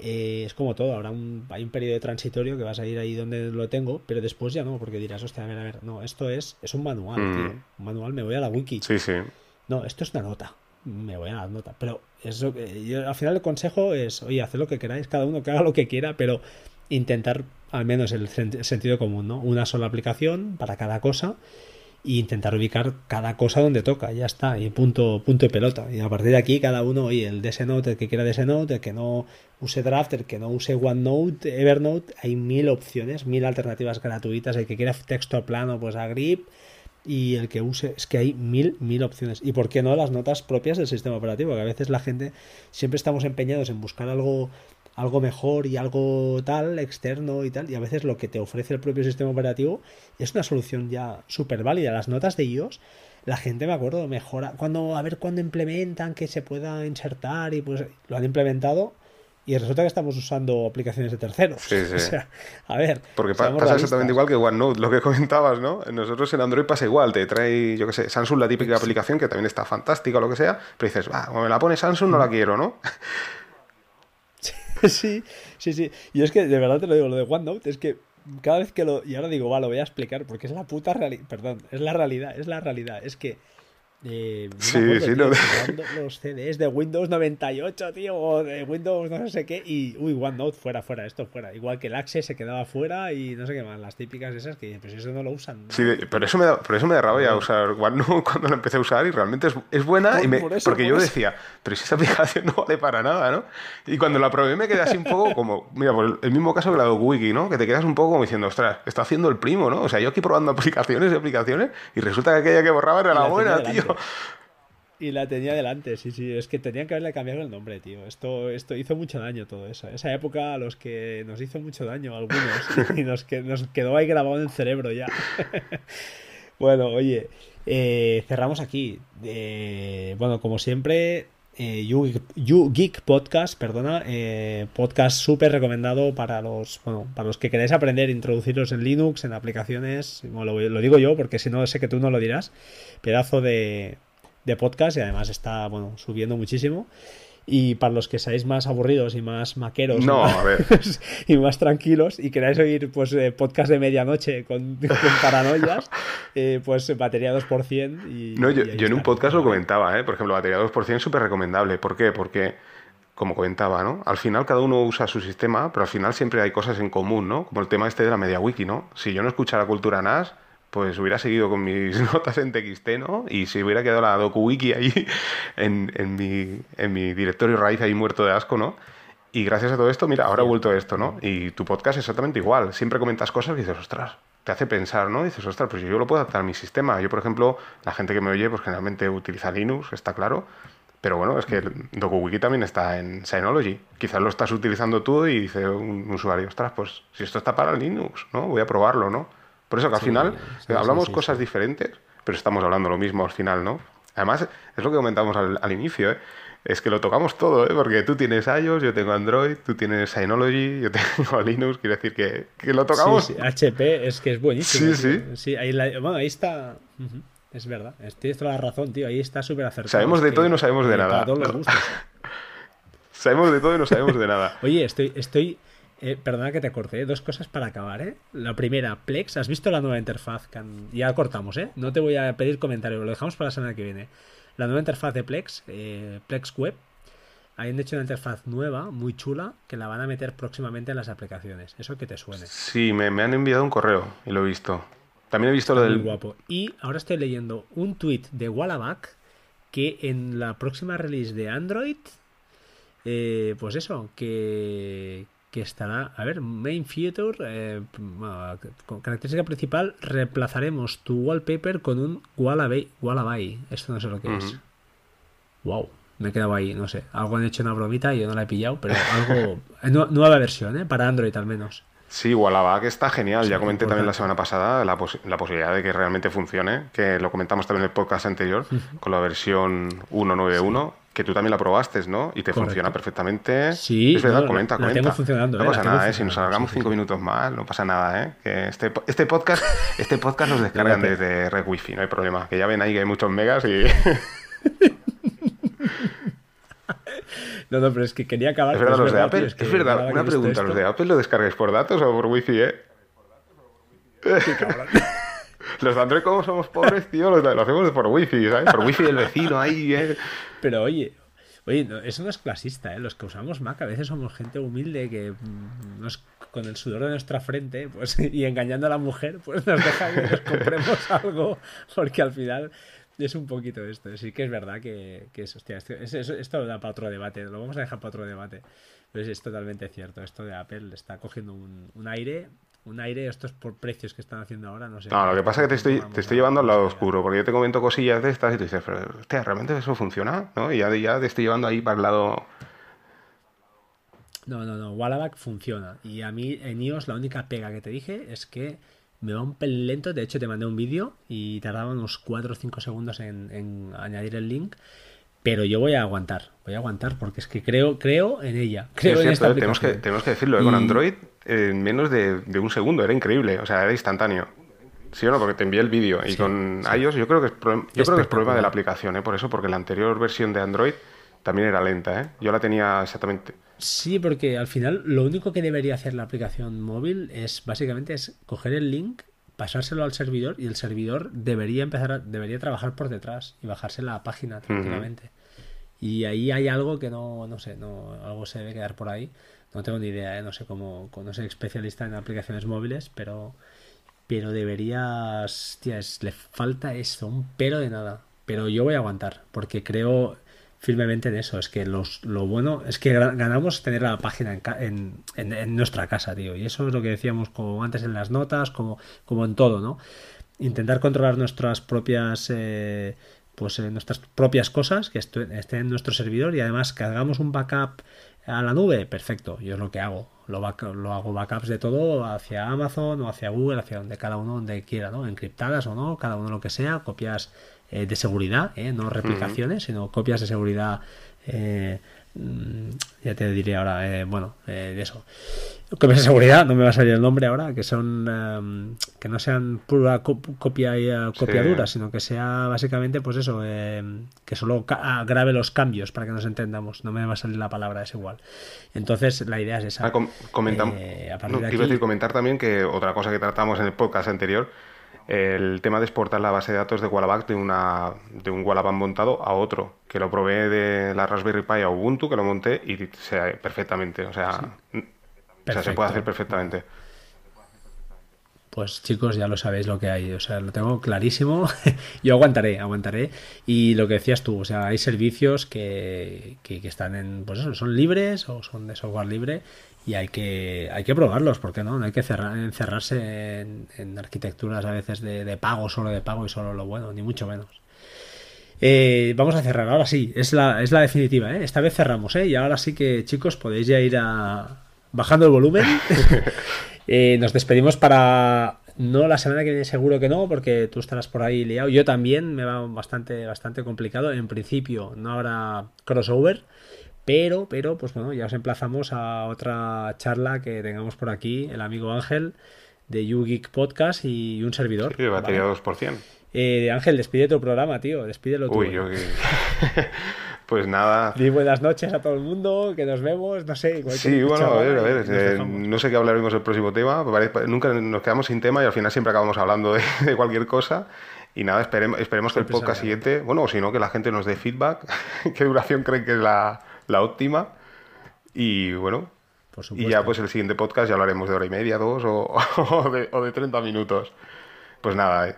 eh, es como todo, habrá un, hay un periodo transitorio que vas a ir ahí donde lo tengo, pero después ya no, porque dirás, hostia, a ver, a ver, no, esto es, es un manual, mm. tío. Un manual, me voy a la wiki. Sí, sí. No, esto es una nota. Me voy a la nota. Pero eso, yo, al final el consejo es, oye, haced lo que queráis, cada uno que haga lo que quiera, pero intentar al menos el sentido común, ¿no? Una sola aplicación para cada cosa y intentar ubicar cada cosa donde toca, ya está, y punto, punto de pelota. Y a partir de aquí, cada uno, oye, el DS Note, el que quiera DS Note, el que no use Draft, el que no use OneNote, Evernote, hay mil opciones, mil alternativas gratuitas, el que quiera texto plano, pues a Grip, y el que use, es que hay mil, mil opciones. Y por qué no las notas propias del sistema operativo, que a veces la gente siempre estamos empeñados en buscar algo algo mejor y algo tal, externo y tal, y a veces lo que te ofrece el propio sistema operativo es una solución ya súper válida. Las notas de iOS, la gente, me acuerdo, mejora, cuando, a ver cuándo implementan que se pueda insertar y pues lo han implementado y resulta que estamos usando aplicaciones de terceros. Sí, *laughs* sí. O sea, a ver. Porque pasa exactamente igual que OneNote, lo que *laughs* comentabas, ¿no? Nosotros en Android pasa igual, te trae, yo qué sé, Samsung la típica aplicación que también está fantástica o lo que sea, pero dices, va, me la pone Samsung no la quiero, ¿no? *laughs* sí, sí, sí. Y es que de verdad te lo digo, lo de OneNote es que cada vez que lo. Y ahora digo, va, lo voy a explicar porque es la puta realidad. Perdón, es la realidad, es la realidad. Es que eh, sí, sí, no. Los CDs de Windows 98, tío, o de Windows no sé qué, y uy, OneNote fuera, fuera, esto fuera. Igual que el Access se quedaba fuera y no sé qué más, las típicas esas que pues eso no lo usan. Sí, pero eso me da, por eso me da rabia usar OneNote *laughs* cuando lo empecé a usar y realmente es, es buena, y me, porque yo decía, pero si esta *laughs* aplicación no vale para nada, ¿no? Y cuando la probé me quedé así un poco como, mira, por el mismo caso que la de Wiki, ¿no? Que te quedas un poco como diciendo, ostras, está haciendo el primo, ¿no? O sea, yo aquí probando *laughs* aplicaciones y aplicaciones y resulta que aquella que borraba era la buena, tío. *laughs* Y la tenía delante, sí, sí. Es que tenían que haberle cambiado el nombre, tío. Esto, esto hizo mucho daño todo eso. Esa época a los que nos hizo mucho daño algunos *laughs* y nos, que, nos quedó ahí grabado en el cerebro ya. *laughs* bueno, oye, eh, cerramos aquí. Eh, bueno, como siempre, eh, you, Geek Podcast, perdona, eh, podcast súper recomendado para los, bueno, para los que queráis aprender, introducirlos en Linux, en aplicaciones, lo, lo, digo yo porque si no sé que tú no lo dirás, pedazo de, de podcast y además está bueno subiendo muchísimo. Y para los que seáis más aburridos y más maqueros *laughs* y, más, tranquilos y queráis oír pues eh, podcast de medianoche con, *laughs* paranoias, *laughs* eh, pues batería 2%. Y, no, yo, en un podcast lo comentaba, ¿eh? por ejemplo, batería 2% es súper recomendable. ¿Por qué? Porque, como comentaba, ¿no? al final cada uno usa su sistema, pero al final siempre hay cosas en común, ¿no? como el tema este de la media wiki. ¿no? Si yo no escuchara Cultura NAS, pues hubiera seguido con mis *laughs* notas en TXT, ¿no? Y si hubiera quedado la DokuWiki ahí *laughs* en, en, mi, en mi directorio raíz ahí muerto de asco, ¿no? Y gracias a todo esto, mira, ahora ha vuelto esto, ¿no? Y tu podcast es exactamente igual. Siempre comentas cosas y dices, ostras, te hace pensar, ¿no? dices, ostras, pues yo lo puedo adaptar a mi sistema. Yo, por ejemplo, la gente que me oye, pues generalmente utiliza Linux, está claro. Pero bueno, es que DokuWiki también está en Synology. Quizás lo estás utilizando tú y dice un usuario, ostras, pues si esto está para Linux, ¿no? Voy a probarlo, ¿no? Por eso que al final hablamos cosas diferentes, pero estamos hablando lo mismo al final, ¿no? Además, es lo que comentamos al, inicio, ¿eh? Es que lo tocamos todo, ¿eh? Porque tú tienes iOS, yo tengo Android, tú tienes Synology, yo tengo *laughs* Linux, quiere decir que, que lo tocamos. Sí, HP es que es buenísimo. Sí, sí. Sí, ahí, bueno, ahí está. Es verdad, tienes toda la razón, tío. Ahí está súper acertado. Sabemos de todo y no sabemos de nada. *laughs* sabemos de todo y no sabemos de nada. Oye, estoy, estoy, eh, perdona que te corte, ¿eh? dos cosas para acabar, ¿eh? La primera, Plex, ¿has visto la nueva interfaz? Ya cortamos, ¿eh? No te voy a pedir comentario, lo dejamos para la semana que viene. La nueva interfaz de Plex, eh, Plex Web, han hecho una interfaz nueva, muy chula, que la van a meter próximamente en las aplicaciones. Eso que te suene. Sí, me, han enviado un correo y lo he visto. También he visto lo del... guapo. Y ahora estoy leyendo un tweet de Wallaback que en la próxima release de Android, pues eso, que, que estará, a ver, main feature, eh, característica principal, reemplazaremos tu wallpaper con un Wallaby. Esto no sé lo que es. Wow, me he quedado ahí, no sé. Algo han hecho una bromita y yo no la he pillado, pero algo. nueva versión, ¿eh? Para Android al menos. Sí, Wallaback está genial. ya comenté también la semana pasada la, posibilidad de que realmente funcione, que lo comentamos también en el podcast anterior con la versión 191, que tú también la probaste, ¿no? Y te funciona perfectamente. Sí, es verdad, comenta, comenta. funcionando, no eh, pasa nada, ¿eh? Si nos alargamos cinco minutos más, no pasa nada, ¿eh? Que este, este podcast, *laughs* este podcast los descargan desde Red Wi-Fi, no hay problema. Que ya ven ahí que hay muchos megas y. *laughs* No, no, pero es que quería acabar. Es verdad, los de Apple. es, verdad, una pregunta: ¿los de Apple lo descargáis por datos o por wifi, eh? *laughs* los de Android, como somos pobres, tío, lo, hacemos por wifi, ¿sabes? Por wifi del vecino ahí, ¿eh? Pero oye, Oye, eso no es clasista, ¿eh? Los que usamos Mac a veces somos gente humilde que mm, nos, con el sudor de nuestra frente pues, *laughs* y engañando a la mujer, pues nos deja que nos compremos *laughs* algo, porque al final es un poquito esto. Sí que es verdad que, que es, hostia, esto, esto, da para otro debate, lo vamos a dejar para otro debate. Pero es, totalmente cierto, esto de Apple está cogiendo un aire un aire, estos por precios que están haciendo ahora, no sé. No, lo que pasa es que te estoy, te estoy llevando al lado oscuro, porque yo te comento cosillas de estas y tú dices, pero, hostia, ¿realmente eso funciona? ¿No? Y ya, ya te estoy llevando ahí para el lado... No, no, no, Wallaback funciona. Y a mí en iOS la única pega que te dije es que me va un pelín lento. De hecho, te mandé un vídeo y tardaba unos 4 o 5 segundos en, añadir el link. Pero yo voy a aguantar, voy a aguantar porque es que creo, creo en ella. Creo en esta ¿eh? tenemos, que, tenemos que decirlo, ¿eh? con Android en menos de, un segundo, era increíble, o sea, era instantáneo. Sí o no, porque te envié el vídeo. Y con iOS yo creo que es, yo creo que es problema de la aplicación, ¿eh? por eso, porque la anterior versión de Android también era lenta, ¿eh? Yo la tenía exactamente Sí, porque al final lo único que debería hacer la aplicación móvil es básicamente es coger el link, pasárselo al servidor y el servidor debería empezar a, debería trabajar por detrás y bajarse la página tranquilamente. Y ahí hay algo que no, no sé, no, algo se debe quedar por ahí. No tengo ni idea, ¿eh? no sé cómo, no soy especialista en aplicaciones móviles, pero, pero deberías, tía, le falta eso, un pero de nada. Pero yo voy a aguantar, porque creo, firmemente en eso. Es que los, lo bueno es que ganamos tener la página en, en, nuestra casa, tío. Y eso es lo que decíamos como antes en las notas, como, como en todo, ¿no? Intentar controlar nuestras propias... Eh, pues eh, nuestras propias cosas que estén en nuestro servidor y además que hagamos un backup a la nube, perfecto, yo es lo que hago. Lo, lo, hago backups de todo hacia Amazon o hacia Google, hacia donde cada uno donde quiera, ¿no? Encriptadas o no, cada uno lo que sea, copias eh, de seguridad, ¿eh? no replicaciones, sino copias de seguridad. Eh, mm, ya te diré ahora, bueno, de eso. Copias de seguridad, no me va a salir el nombre ahora, que son em, que no sean pura copia y copiadura, sino que sea básicamente, pues eso, em, que solo grabe los cambios para que nos entendamos. No me va a salir la palabra, es igual. Entonces, la idea es esa. Ah, comentamos. decir, comentar también que otra cosa que tratamos en el podcast anterior el tema de exportar la base de datos de Wallaback de, una, de un Wallaback montado a otro, que lo probé de la Raspberry Pi a Ubuntu, que lo monté y se perfectamente, o sea, o sea se puede hacer perfectamente. Pues chicos, ya lo sabéis lo que hay, o sea, lo tengo clarísimo. *laughs* Yo aguantaré, aguantaré. Y lo que decías tú, o sea, hay servicios que, que, que están en, pues eso, son libres o son de software libre y hay que, hay que probarlos, porque no, no hay que cerrar, encerrarse en, arquitecturas a veces de, pago, solo de pago y solo lo bueno, ni mucho menos. Eh, vamos a cerrar, ahora sí, es la, es la definitiva, ¿eh? esta vez cerramos, ¿eh? y ahora sí que chicos podéis ya ir a, bajando el volumen. *laughs* Eh, nos despedimos para no la semana que viene seguro que no, porque tú estarás por ahí liado. Yo también me va bastante, bastante complicado. En principio no habrá crossover. Pero, pero, pues bueno, ya os emplazamos a otra charla que tengamos por aquí, el amigo Ángel de YouGeek Podcast y un servidor. Sí, batería 2%. Eh, Ángel, despide tu programa, tío. Despídelo tú. Uy, yo *laughs* Pues nada. Di buenas noches a todo el mundo, que nos vemos, no sé. Sí, bueno, a ver, a ver. Eh, no sé qué hablaremos el próximo tema. Nunca nos quedamos sin tema y al final siempre acabamos hablando de, *laughs* cualquier cosa. Y nada, esperemos, esperemos que el podcast siguiente, bueno, o si no, que la gente nos dé feedback. *laughs* ¿Qué duración creen que es la, la óptima. Y bueno, y ya pues el siguiente podcast ya hablaremos de hora y media, dos o, *laughs* de, o de 30 minutos. Pues nada, eh.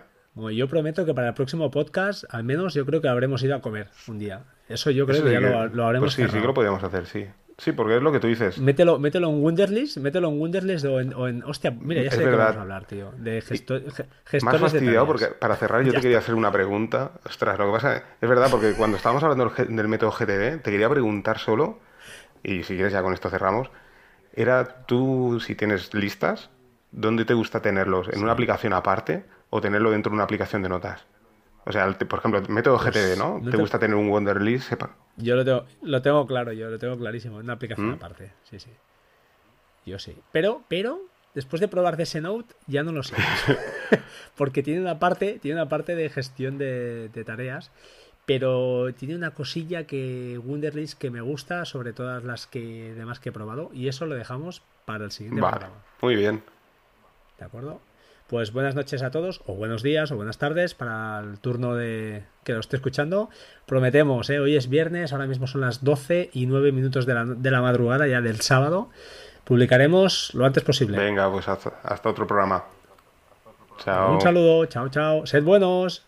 yo prometo que para el próximo podcast, al menos yo creo que habremos ido a comer un día. Eso yo creo que ya lo, lo, haremos. Pues sí, sí que lo podríamos hacer, sí. Sí, porque es lo que tú dices. Mételo, mételo en Wunderlist, mételo en Wunderlist o en, o en hostia, mira, ya sé de qué vamos a hablar, tío. De gesto, gestores Más fastidiado porque para cerrar yo te quería hacer una pregunta. Ostras, lo que pasa es verdad porque cuando estábamos hablando del método GTD, te quería preguntar solo, y si quieres ya con esto cerramos, era tú, si tienes listas, ¿dónde te gusta tenerlos? ¿En una aplicación aparte o tenerlo dentro de una aplicación de notas? O sea, por ejemplo, método GTD, pues, ¿no? ¿Te, gusta tener un Wonderlist? Yo lo tengo, lo tengo claro, yo lo tengo clarísimo, una aplicación ¿Mm? aparte. Sí, sí. Yo sí. Pero, pero, después de probar ese Note, ya no lo sé. *laughs* Porque tiene una parte, tiene una parte de gestión de, tareas. Pero tiene una cosilla que Wunderlist que me gusta sobre todas las que demás que he probado. Y eso lo dejamos para el siguiente programa. Muy bien. ¿De acuerdo? Pues buenas noches a todos, o buenos días, o buenas tardes para el turno de que lo esté escuchando. Prometemos, ¿eh? hoy es viernes, ahora mismo son las 12 y 9 minutos de la, de la madrugada ya del sábado. Publicaremos lo antes posible. Venga, pues hasta, hasta otro programa. Chao. Un saludo, chao, chao. Sed buenos.